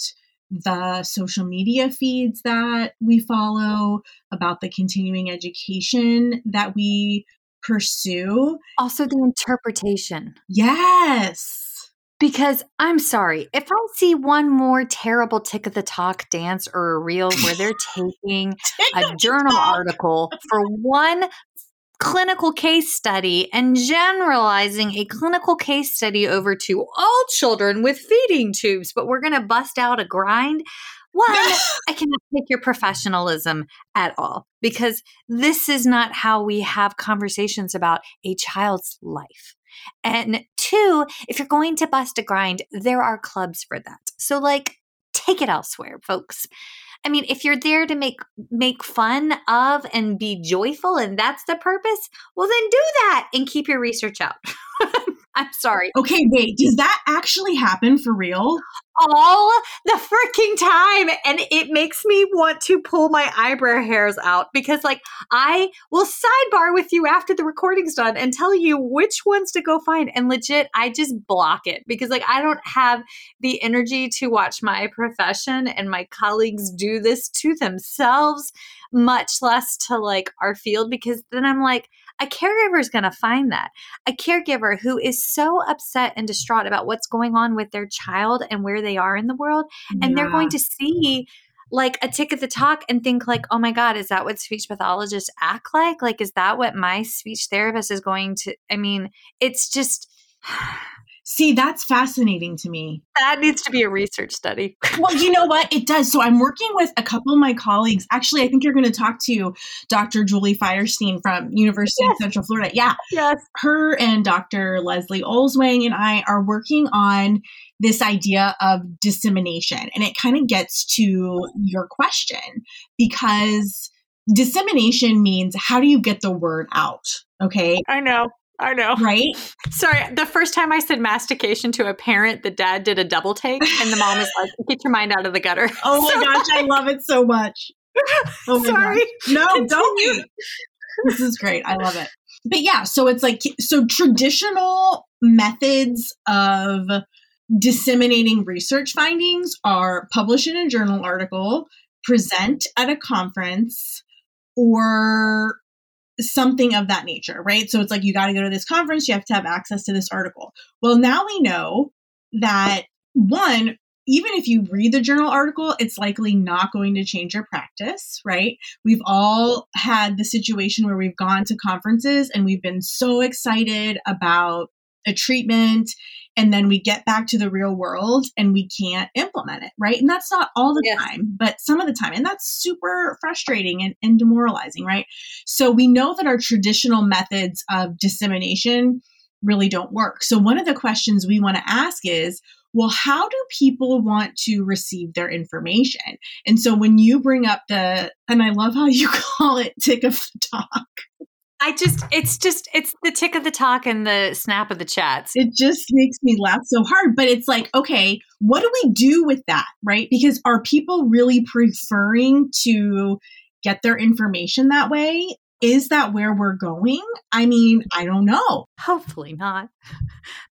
Speaker 3: the social media feeds that we follow, about the continuing education that we pursue.
Speaker 2: Also, the interpretation.
Speaker 3: Yes.
Speaker 2: Because I'm sorry, if I see one more terrible tick of the talk dance or a reel where they're taking a journal article for one clinical case study and generalizing a clinical case study over to all children with feeding tubes, but we're going to bust out a grind. One, I cannot take your professionalism at all because this is not how we have conversations about a child's life. And two, if you're going to bust a grind, there are clubs for that. So, like, take it elsewhere, folks. I mean, if you're there to make make fun of and be joyful and that's the purpose, well then do that and keep your research out. I'm sorry.
Speaker 3: Okay, wait. Does that actually happen for real?
Speaker 2: All the freaking time. And it makes me want to pull my eyebrow hairs out because, like, I will sidebar with you after the recording's done and tell you which ones to go find. And legit, I just block it because, like, I don't have the energy to watch my profession and my colleagues do this to themselves, much less to, like, our field because then I'm like, a caregiver is going to find that. A caregiver who is so upset and distraught about what's going on with their child and where they are in the world, and they're going to see like a tick at the talk and think like oh my god is that what speech pathologists act like like is that what my speech therapist is going to i mean it's just
Speaker 3: See, that's fascinating to me.
Speaker 2: That needs to be a research study.
Speaker 3: well, you know what? It does. So I'm working with a couple of my colleagues. Actually, I think you're going to talk to Dr. Julie Feuerstein from University yes. of Central Florida. Yeah.
Speaker 2: Yes.
Speaker 3: Her and Dr. Lesley Olswang and I are working on this idea of dissemination. And it kind of gets to your question because dissemination means how do you get the word out? Okay.
Speaker 2: I know. I know.
Speaker 3: Right?
Speaker 2: Sorry, the first time I said mastication to a parent, the dad did a double take and the mom was like, get your mind out of the gutter.
Speaker 3: Oh my gosh, I love it so much.
Speaker 2: Oh Sorry.
Speaker 3: Gosh. No, Continue. don't. This is great. I love it. But yeah, so it's like, so traditional methods of disseminating research findings are publish in a journal article, present at a conference, or something of that nature, right? So it's like you got to go to this conference, you have to have access to this article. Well, now we know that one, even if you read the journal article, it's likely not going to change your practice, right? We've all had the situation where we've gone to conferences and we've been so excited about a treatment and then we get back to the real world and we can't implement it, right? And that's not all the yes. time, but some of the time. And that's super frustrating and, and demoralizing, right? So we know that our traditional methods of dissemination really don't work. So one of the questions we want to ask is, well, how do people want to receive their information? And so when you bring up the, and I love how you call it tick of the talk.
Speaker 2: I just, it's just, it's the tick of the talk and the snap of the chats.
Speaker 3: It just makes me laugh so hard. But it's like, okay, what do we do with that, right? Because are people really preferring to get their information that way? Is that where we're going? I mean, I don't know.
Speaker 2: Hopefully not.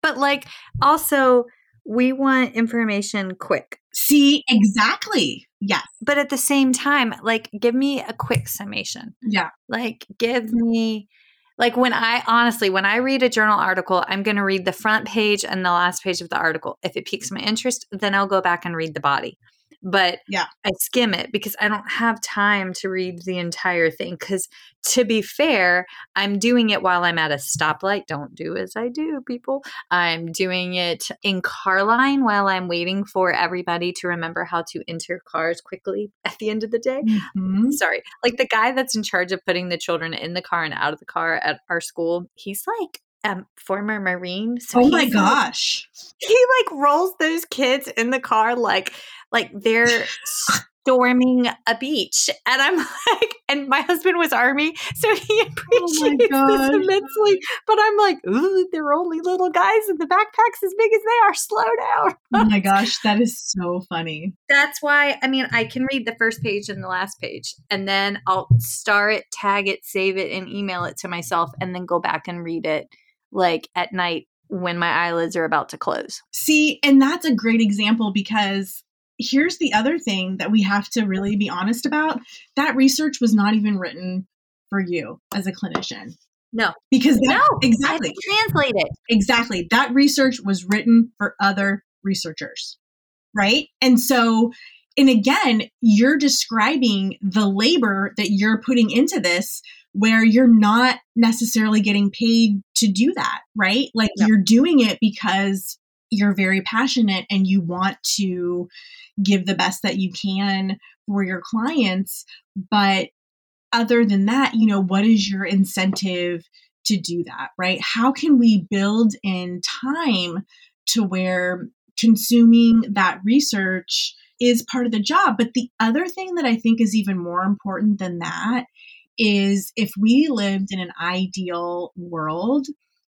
Speaker 2: But like, also, we want information quick.
Speaker 3: See, exactly. Yes.
Speaker 2: But at the same time, like, give me a quick summation.
Speaker 3: Yeah.
Speaker 2: Like, give me, like, when I honestly, when I read a journal article, I'm going to read the front page and the last page of the article. If it piques my interest, then I'll go back and read the body but
Speaker 3: yeah.
Speaker 2: I skim it because i don't have time to read the entire thing because to be fair i'm doing it while i'm at a stoplight don't do as i do people. I'm doing it in car line while i'm waiting for everybody to remember how to enter cars quickly at the end of the day. Mm-hmm. sorry like the guy that's in charge of putting the children in the car and out of the car at our school he's like a former Marine.
Speaker 3: So oh my gosh.
Speaker 2: Like, he like rolls those kids in the car like like they're storming a beach. And I'm like, and my husband was army, so he oh appreciates oh this immensely. But I'm like, ooh, they're only little guys and the backpack's as big as they are. Slow down.
Speaker 3: oh my gosh, that is so funny.
Speaker 2: That's why I mean I can read the first page and the last page, and then I'll star it, tag it, save it, and email it to myself, and then go back and read it like at night when my eyelids are about to close.
Speaker 3: See, and that's a great example because here's the other thing that we have to really be honest about that research was not even written for you as a clinician.
Speaker 2: No.
Speaker 3: Because that, no, exactly.
Speaker 2: Translate it.
Speaker 3: Exactly. That research was written for other researchers. Right? And so and again, you're describing the labor that you're putting into this where you're not necessarily getting paid to do that, right? Like you're doing it because you're very passionate and you want to give the best that you can for your clients. But other than that, you know, what is your incentive to do that, right? How can we build in time to where consuming that research is part of the job? But the other thing that I think is even more important than that is if we lived in an ideal world,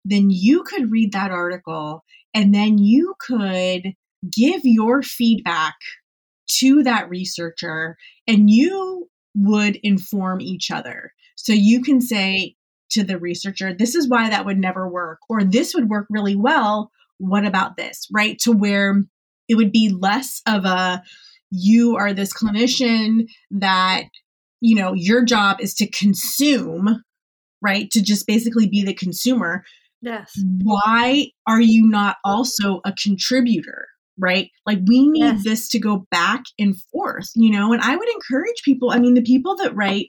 Speaker 3: then you could read that article and then you could give your feedback to that researcher and you would inform each other. So you can say to the researcher, this is why that would never work, or this would work really well. What about this? Right? To where it would be less of a you are this clinician that you know, your job is to consume, right? To just basically be the consumer.
Speaker 2: Yes.
Speaker 3: Why are you not also a contributor? Right? Like we need yes. this to go back and forth, you know? And I would encourage people, I mean, the people that write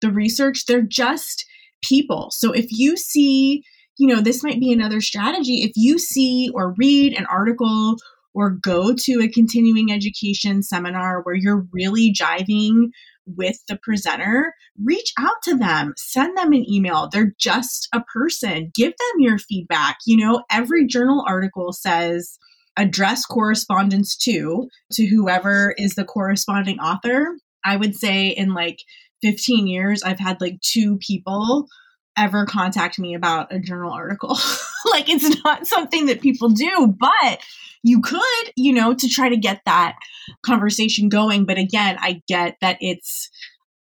Speaker 3: the research, they're just people. So if you see, you know, this might be another strategy. If you see or read an article or go to a continuing education seminar where you're really jiving with the presenter, reach out to them, send them an email. They're just a person. Give them your feedback. You know, every journal article says address correspondence to to whoever is the corresponding author. I would say in like 15 years I've had like two people ever contact me about a journal article. like it's not something that people do, but you could, you know, to try to get that conversation going. But again, I get that it's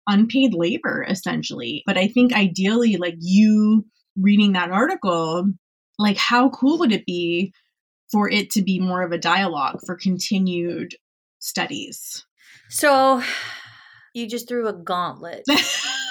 Speaker 3: unpaid labor essentially. But I think ideally, like you reading that article, like how cool would it be for it to be more of a dialogue for continued studies?
Speaker 2: So you just threw a gauntlet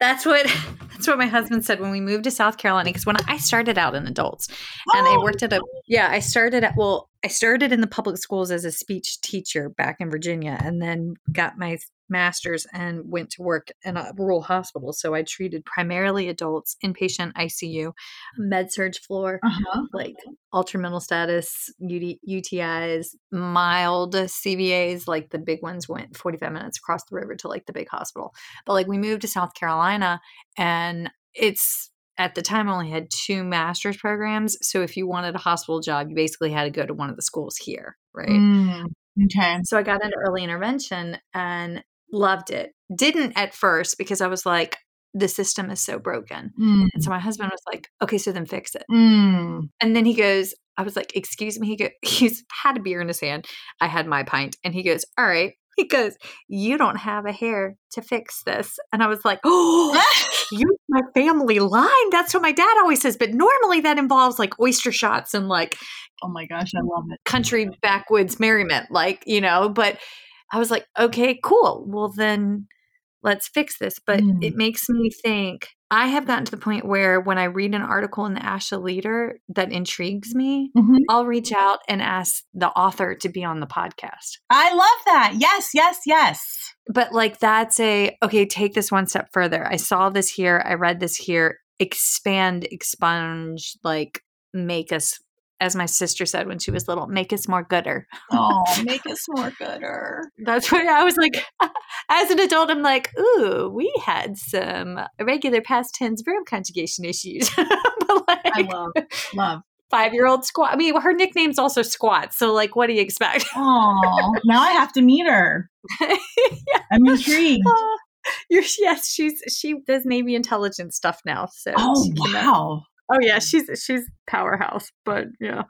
Speaker 2: That's what that's what my husband said when we moved to South Carolina. Because when I started out in adults, and I
Speaker 3: Oh,
Speaker 2: worked at a oh! yeah, I started at well, I started in the public schools as a speech teacher back in Virginia, and then got my master's and went to work in a rural hospital. So I treated primarily adults, inpatient ICU, med surge floor,
Speaker 3: Uh-huh.
Speaker 2: like altered mental status, UD, UTIs, mild CVAs, like the big ones went 45 minutes across the river to like the big hospital. But like we moved to South Carolina and it's at the time I only had two master's programs. So if you wanted a hospital job, you basically had to go to one of the schools here, right?
Speaker 3: Mm, okay.
Speaker 2: So I got into early intervention and loved it. Didn't at first because I was like, the system is so broken.
Speaker 3: Mm,
Speaker 2: And so my husband was like, okay, so then fix it.
Speaker 3: mm.
Speaker 2: And then he goes, I was like, excuse me. He go, he's had a beer in his hand. I had my pint. And he goes, all right. He goes, you don't have a hair to fix this. And I was like, oh, use my family line. That's what my dad always says. But normally that involves like oyster shots and like
Speaker 3: oh my gosh, I love it.
Speaker 2: country backwoods merriment, like, you know, but I was like, okay, cool. Well, then let's fix this. But
Speaker 3: Mm.
Speaker 2: it makes me think I have gotten to the point where when I read an article in the ASHA Leader that intrigues me,
Speaker 3: Mhm.
Speaker 2: I'll reach out and ask the author to be on the podcast.
Speaker 3: I love that. Yes, yes, yes.
Speaker 2: But like, that's a okay, take this one step further. I saw this here, I read this here, expand, expunge, like, make us. As my sister said when she was little, make us more gooder.
Speaker 3: Oh, make us more gooder.
Speaker 2: That's why I was like, as an adult, I'm like, ooh, we had some irregular past tense verb conjugation issues. but like,
Speaker 3: I love, love.
Speaker 2: five year old squat. I mean, her nickname's also squat. So, like, what do you expect?
Speaker 3: Oh, now I have to meet her. I'm intrigued.
Speaker 2: Uh, You're, yes, she's she does Navy intelligence stuff now. So,
Speaker 3: Oh,
Speaker 2: uh,
Speaker 3: wow.
Speaker 2: Oh yeah, she's she's powerhouse, but yeah.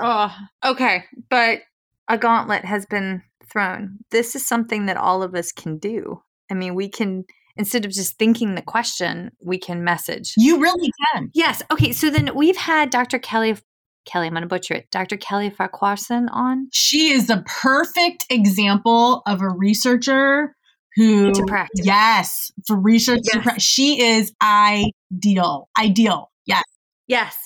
Speaker 2: Oh, okay. But a gauntlet has been thrown. This is something that all of us can do. I mean, we can instead of just thinking the question, we can message.
Speaker 3: You really can.
Speaker 2: Yes. Okay. So then we've had Dr. Kelly Kelly, I'm going to butcher it. Dr. Kelly Farquharson on
Speaker 3: She is a perfect example of a researcher who
Speaker 2: to practice.
Speaker 3: Yes, for research. to
Speaker 2: Yes.
Speaker 3: pra- she is ideal. Ideal. Yes.
Speaker 2: Yes.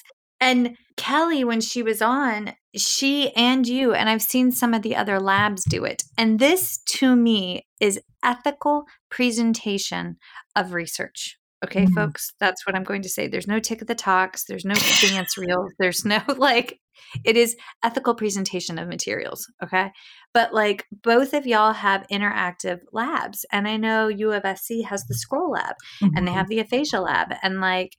Speaker 2: And Kelly, when she was on, she and you, and I've seen some of the other labs do it. And this to me is ethical presentation of research. Okay,
Speaker 3: Mhm.
Speaker 2: folks, that's what I'm going to say. There's no tick of the talks, there's no dance reels, there's no like, it is ethical presentation of materials. Okay. But like both of y'all have interactive labs. And I know U of SC has the scroll lab and they
Speaker 3: Mhm.
Speaker 2: have the aphasia lab and like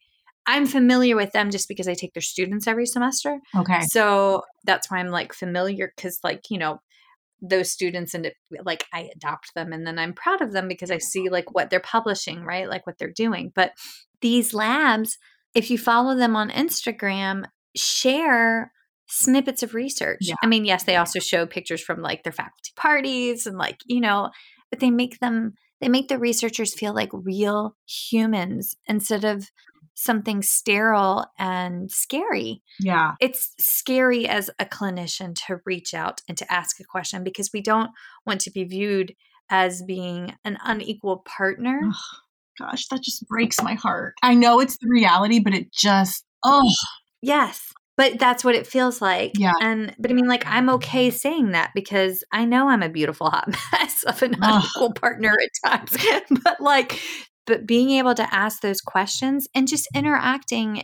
Speaker 2: i'm familiar with them just because i take their students every semester
Speaker 3: Okay.
Speaker 2: so that's why i'm like familiar because like you know those students and like i adopt them and then i'm proud of them because i see like what they're publishing right like what they're doing but these labs if you follow them on instagram share snippets of research
Speaker 3: Yeah.
Speaker 2: i mean yes they also show pictures from like their faculty parties and like you know but they make them they make the researchers feel like real humans instead of something sterile and scary.
Speaker 3: Yeah.
Speaker 2: It's scary as a clinician to reach out and to ask a question because we don't want to be viewed as being an unequal partner.
Speaker 3: Ugh, gosh, that just breaks my heart. I know it's the reality, but it just, oh,
Speaker 2: Yes. But that's what it feels like.
Speaker 3: Yeah.
Speaker 2: And but I mean like I'm okay saying that because I know I'm a beautiful hot mess of an
Speaker 3: Ugh.
Speaker 2: unequal partner at times. but like but being able to ask those questions and just interacting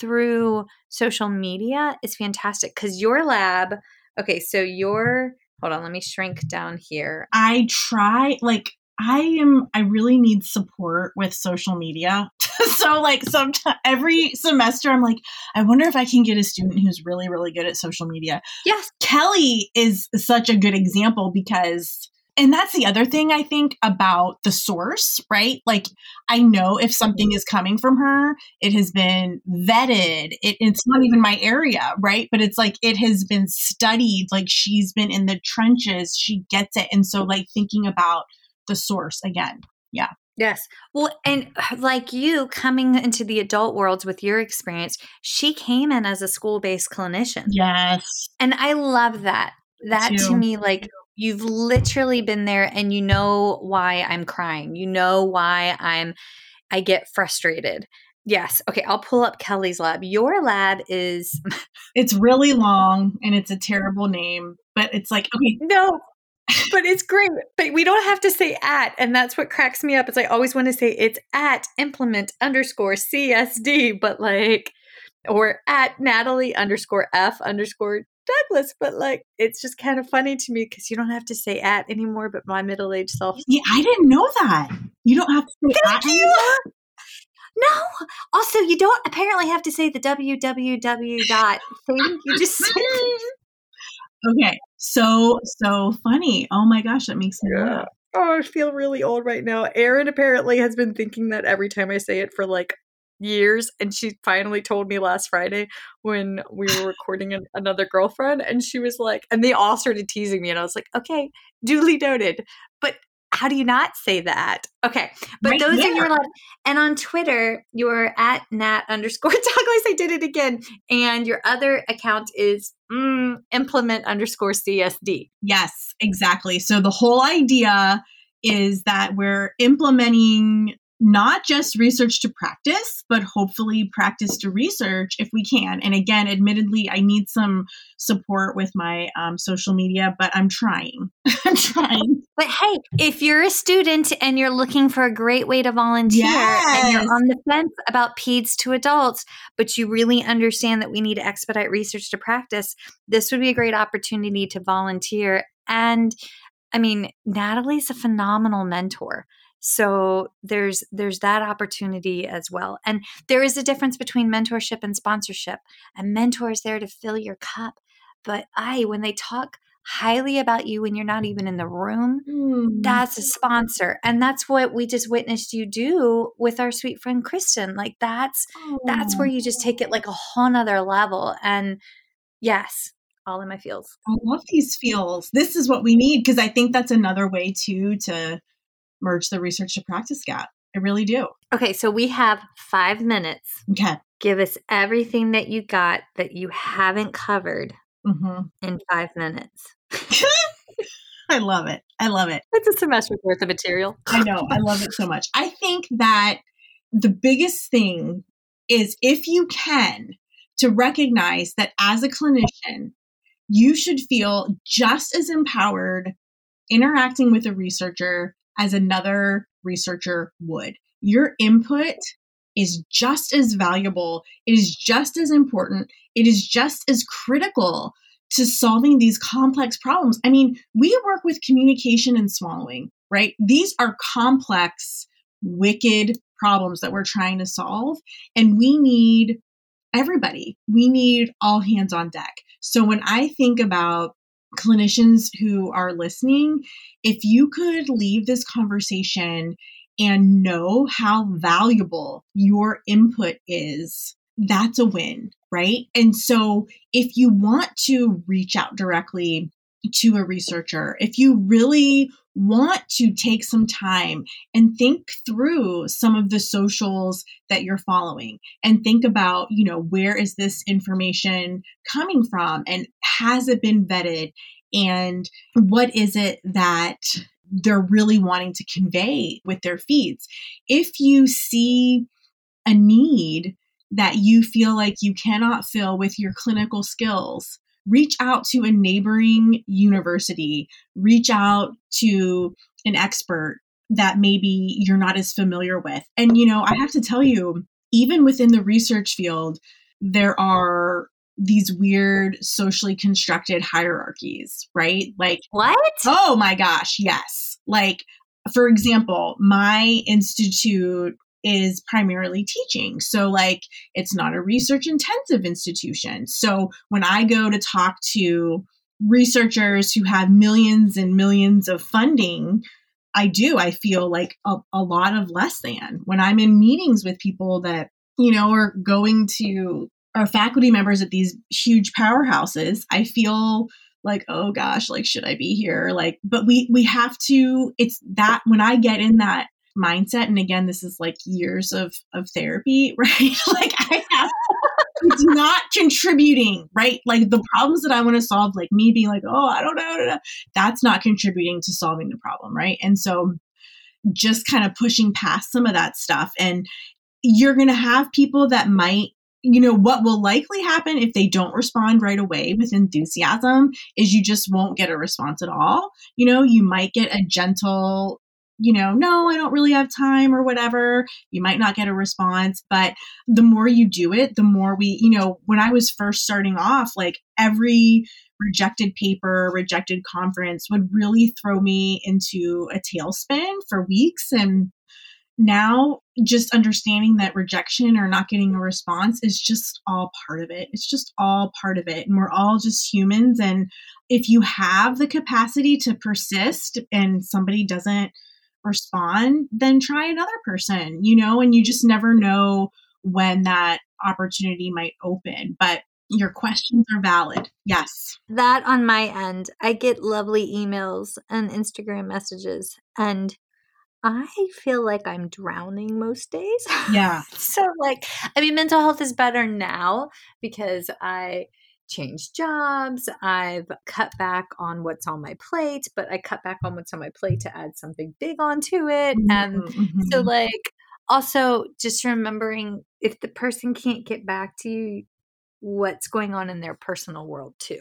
Speaker 2: through social media is fantastic cuz your lab okay, so your hold on, let me shrink down here.
Speaker 3: I try, like, I am, I really need support with social media. so, like, sometimes every semester, I'm like, I wonder if I can get a student who's really, really good at social media.
Speaker 2: Yes.
Speaker 3: Kelly is such a good example because, and that's the other thing I think about the source, right? Like, I know if mm-hmm. something is coming from her, it has been vetted. It, it's not even my area, right? But it's like it has been studied. Like, she's been in the trenches, she gets it. And so, like, thinking about the source again. Yeah.
Speaker 2: Yes. Well, and like you coming into the adult worlds with your experience, she came in as a school based clinician.
Speaker 3: Yes.
Speaker 2: And I love that. That to me, like, you've literally been there and you know why I'm crying. You know why I'm I get frustrated. Yes. Okay. I'll pull up Kelly's lab. Your lab is.
Speaker 3: It's really long and it's a terrible name, but it's like, okay.
Speaker 2: No, but it's great. But we don't have to say at. And that's what cracks me up is I always want to say it's at implement underscore CSD, but like, or at Natalie underscore F underscore Douglas. But like, it's just kind of funny to me because you don't have to say at anymore, but my middle aged self.
Speaker 3: Yeah, I didn't know that. You don't have to say
Speaker 2: Thank
Speaker 3: at
Speaker 2: you.
Speaker 3: anymore?
Speaker 2: No. Also, you don't apparently have to say the www dot thing. You just say
Speaker 3: Okay. So, so funny. Oh my gosh, that makes me laugh.
Speaker 2: Oh, I feel really old right now. Erin apparently has been thinking that every time I say it for like years, and she finally told me last Friday when we were recording an, another girlfriend, and she was like, and they all started teasing me, and I was like, okay, duly noted. But how do you not say that? Okay, but
Speaker 3: Right
Speaker 2: those are your lab. And on Twitter, you're at nat underscore Douglas. I did it again, and your other account is mm, implement underscore CSD.
Speaker 3: Yes, exactly. So the whole idea is that we're implementing not just research to practice, but hopefully practice to research if we can. And again, admittedly, I need some support with my um, social media, but I'm trying. I'm trying.
Speaker 2: But hey, if you're a student and you're looking for a great way to volunteer and you're on the fence about peds to adults, but you really understand that we need to expedite research to practice, this would be a great opportunity to volunteer. And I mean, Natalie's a phenomenal mentor. So there's there's that opportunity as well. And there is a difference between mentorship and sponsorship. A mentor is there to fill your cup. But I, when they talk highly about you when you're not even in the room, hmm. that's a sponsor. And that's what we just witnessed you do with our sweet friend Kristen. Like that's that's where you just take it like a whole nother level. And yes, all in my feels.
Speaker 3: I love these feels. This is what we need because I think that's another way too to merge the research to practice gap. I really do.
Speaker 2: Okay, so we have five minutes.
Speaker 3: Okay.
Speaker 2: Give us everything that you got that you haven't covered
Speaker 3: hmm
Speaker 2: in five minutes.
Speaker 3: I love it. I love it.
Speaker 2: It's a semester's worth of material.
Speaker 3: I know. I love it so much. I think that the biggest thing is if you can to recognize that as a clinician, you should feel just as empowered interacting with a researcher as another researcher would. Your input is just as valuable, it is just as important, it is just as critical to solving these complex problems. I mean, we work with communication and swallowing, right? These are complex, wicked problems that we're trying to solve, and we need everybody. We need all hands on deck. So when I think about clinicians who are listening, if you could leave this conversation and know how valuable your input is, that's a win, right? And so if you want to reach out directly to a researcher, if you really want to take some time and think through some of the socials that you're following and think about, you know, where is this information coming from and has it been vetted and what is it that they're really wanting to convey with their feeds. If you see a need that you feel like you cannot fill with your clinical skills, reach out to a neighboring university, reach out to an expert that maybe you're not as familiar with. And, you know, I have to tell you, even within the research field, there are these weird socially constructed hierarchies, right? Like,
Speaker 2: What?
Speaker 3: Oh my gosh, yes. Like, for example, my institute is primarily teaching. So, like, it's not a research intensive institution. So, when I go to talk to researchers who have millions and millions of funding, I do. I feel like a, a lot of less than. When I'm in meetings with people that, you know, are going to, are faculty members at these huge powerhouses, I feel like oh gosh like should i be here like but we we have to it's that when i get in that mindset and again this is like years of of therapy right? Like i have it's not contributing right? Like the problems that i want to solve like me being like oh i don't know, that's not contributing to solving the problem right? And so just kind of pushing past some of that stuff. And you're going to have people that might you know what will likely happen if they don't respond right away with enthusiasm is you just won't get a response at all. You know you might get a gentle you know, no, I don't really have time or whatever. You might not get a response, but the more you do it, the more we, you know, when I was first starting off, like every rejected paper, rejected conference would really throw me into a tailspin for weeks. And now just understanding that rejection or not getting a response is just all part of it. It's just all part of it. And we're all just humans. And if you have the capacity to persist and somebody doesn't, respond, then try another person, you know, and you just never know when that opportunity might open. But your questions are valid. Yes.
Speaker 2: That on my end, I get lovely emails and Instagram messages, and I feel like I'm drowning most days.
Speaker 3: Yeah.
Speaker 2: so, like, I mean, mental health is better now because I changed jobs. I've cut back on what's on my plate, but I cut back on what's on my plate to add something big onto it. Mm-hmm. And mm-hmm. so, like, also just remembering if the person can't get back to you, what's going on in their personal world, too.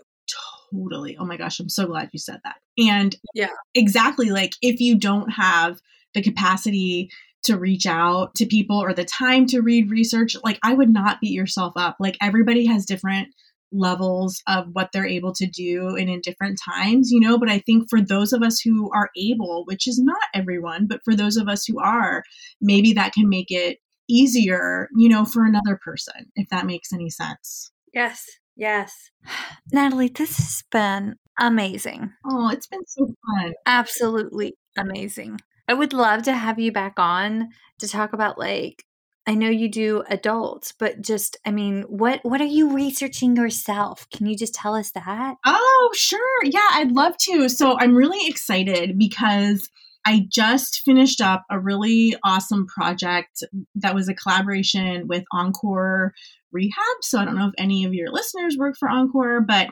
Speaker 3: Totally. Oh my gosh, I'm so glad you said that. And yeah, exactly. Like, if you don't have the capacity to reach out to people or the time to read research, like, I would not beat yourself up. Like, everybody has different levels of what they're able to do and in different times, you know. But I think for those of us who are able, which is not everyone, but for those of us who are, maybe that can make it easier, you know, for another person, if that makes any sense.
Speaker 2: Yes, yes. Natalie, this has been amazing.
Speaker 3: Oh, it's been so fun.
Speaker 2: Absolutely amazing. I would love to have you back on to talk about like I know you do adults, but just I mean, what what are you researching yourself? Can you just tell us that?
Speaker 3: Oh, sure. Yeah, I'd love to. So, I'm really excited because I just finished up a really awesome project that was a collaboration with Encore Rehab. So, I don't know if any of your listeners work for Encore, but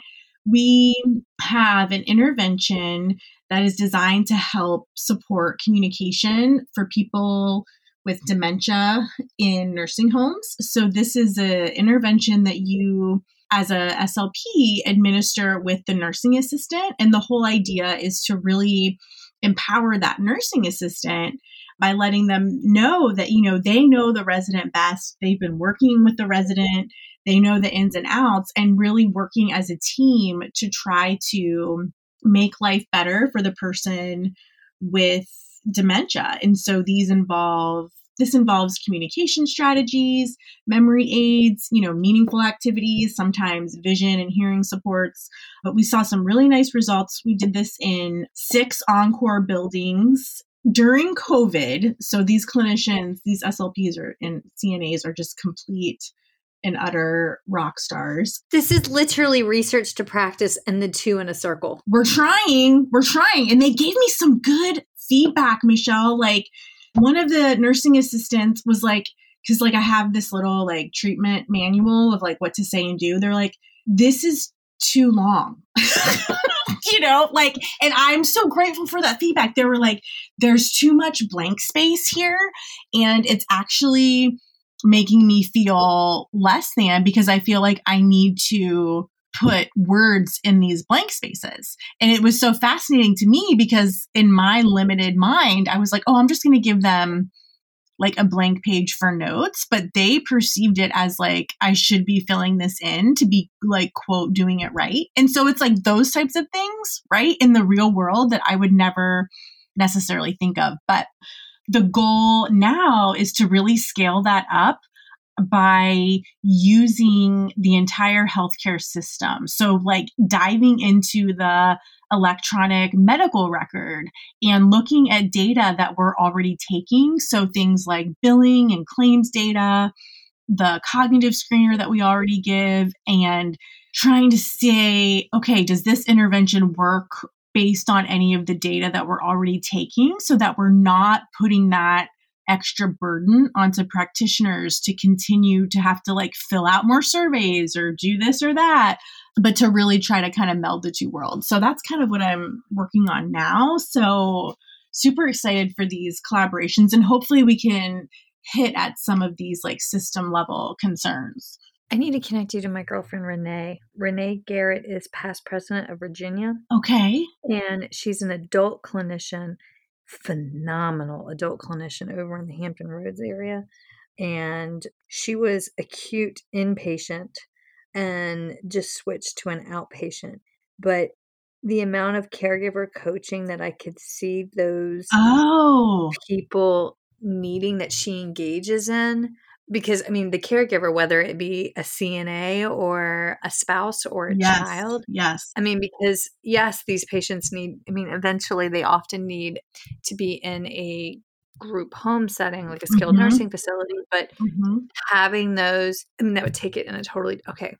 Speaker 3: we have an intervention that is designed to help support communication for people with dementia in nursing homes. So this is an intervention that you as a SLP administer with the nursing assistant. And the whole idea is to really empower that nursing assistant by letting them know that you know they know the resident best. They've been working with the resident. They know the ins and outs and really working as a team to try to make life better for the person with dementia. And so these involve this involves communication strategies, memory aids, you know, meaningful activities, sometimes vision and hearing supports. But we saw some really nice results. We did this in six Encore buildings during COVID. So these clinicians, these SLPs or and CNAs are just complete and utter rock stars.
Speaker 2: This is literally research to practice and the two in a circle.
Speaker 3: We're trying, we're trying. And they gave me some good feedback, Michelle. Like one of the nursing assistants was like, because like I have this little like treatment manual of like what to say and do. They're like, this is too long. you know, like, and I'm so grateful for that feedback. They were like, there's too much blank space here. And it's actually making me feel less than because I feel like I need to put words in these blank spaces. And it was so fascinating to me because in my limited mind, I was like, oh, I'm just going to give them like a blank page for notes, but they perceived it as like I should be filling this in to be like, quote, doing it right. And so it's like those types of things, right, in the real world that I would never necessarily think of. But the goal now is to really scale that up by using the entire healthcare system. So, like diving into the electronic medical record and looking at data that we're already taking. So, things like billing and claims data, the cognitive screener that we already give, and trying to say, okay, does this intervention work based on any of the data that we're already taking so that we're not putting that extra burden onto practitioners to continue to have to like fill out more surveys or do this or that, but to really try to kind of meld the two worlds. So that's kind of what I'm working on now. So super excited for these collaborations and hopefully we can hit at some of these like system level concerns.
Speaker 2: I need to connect you to my girlfriend Renee. Renee Garrett is past president of Virginia.
Speaker 3: Okay.
Speaker 2: And she's an adult clinician, phenomenal adult clinician over in the Hampton Roads area. And she was acute inpatient and just switched to an outpatient. But the amount of caregiver coaching that I could see those
Speaker 3: oh
Speaker 2: people needing that she engages in because I mean the caregiver whether it be a CNA or a spouse or a
Speaker 3: yes,
Speaker 2: child
Speaker 3: yes
Speaker 2: I mean because yes these patients need I mean eventually they often need to be in a group home setting like a skilled mm-hmm. nursing facility but mm-hmm. having those I mean that would take it in a totally okay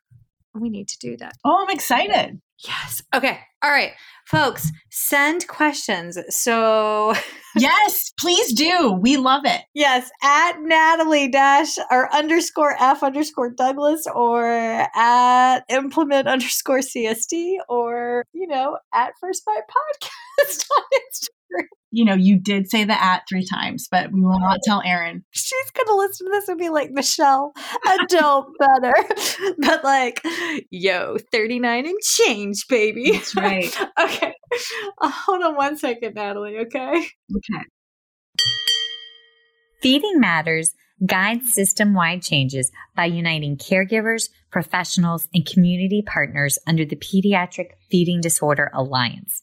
Speaker 2: we need to do that
Speaker 3: oh I'm excited
Speaker 2: Yes. Okay. All right. Folks, send questions. So
Speaker 3: Yes, please do. We love it.
Speaker 2: Yes. At Natalie dash or underscore F underscore Douglas or at implement underscore CSD or, you know, at First Bite Podcast on Instagram
Speaker 3: you know, you did say the at three times, but we will not tell Erin.
Speaker 2: She's gonna listen to this and be like, Michelle, adult better. but like, yo, 39 and change, baby.
Speaker 3: That's right.
Speaker 2: okay. Uh, hold on one second, Natalie, okay?
Speaker 3: Okay.
Speaker 1: Feeding Matters guides system wide changes by uniting caregivers, professionals, and community partners under the Pediatric Feeding Disorder Alliance.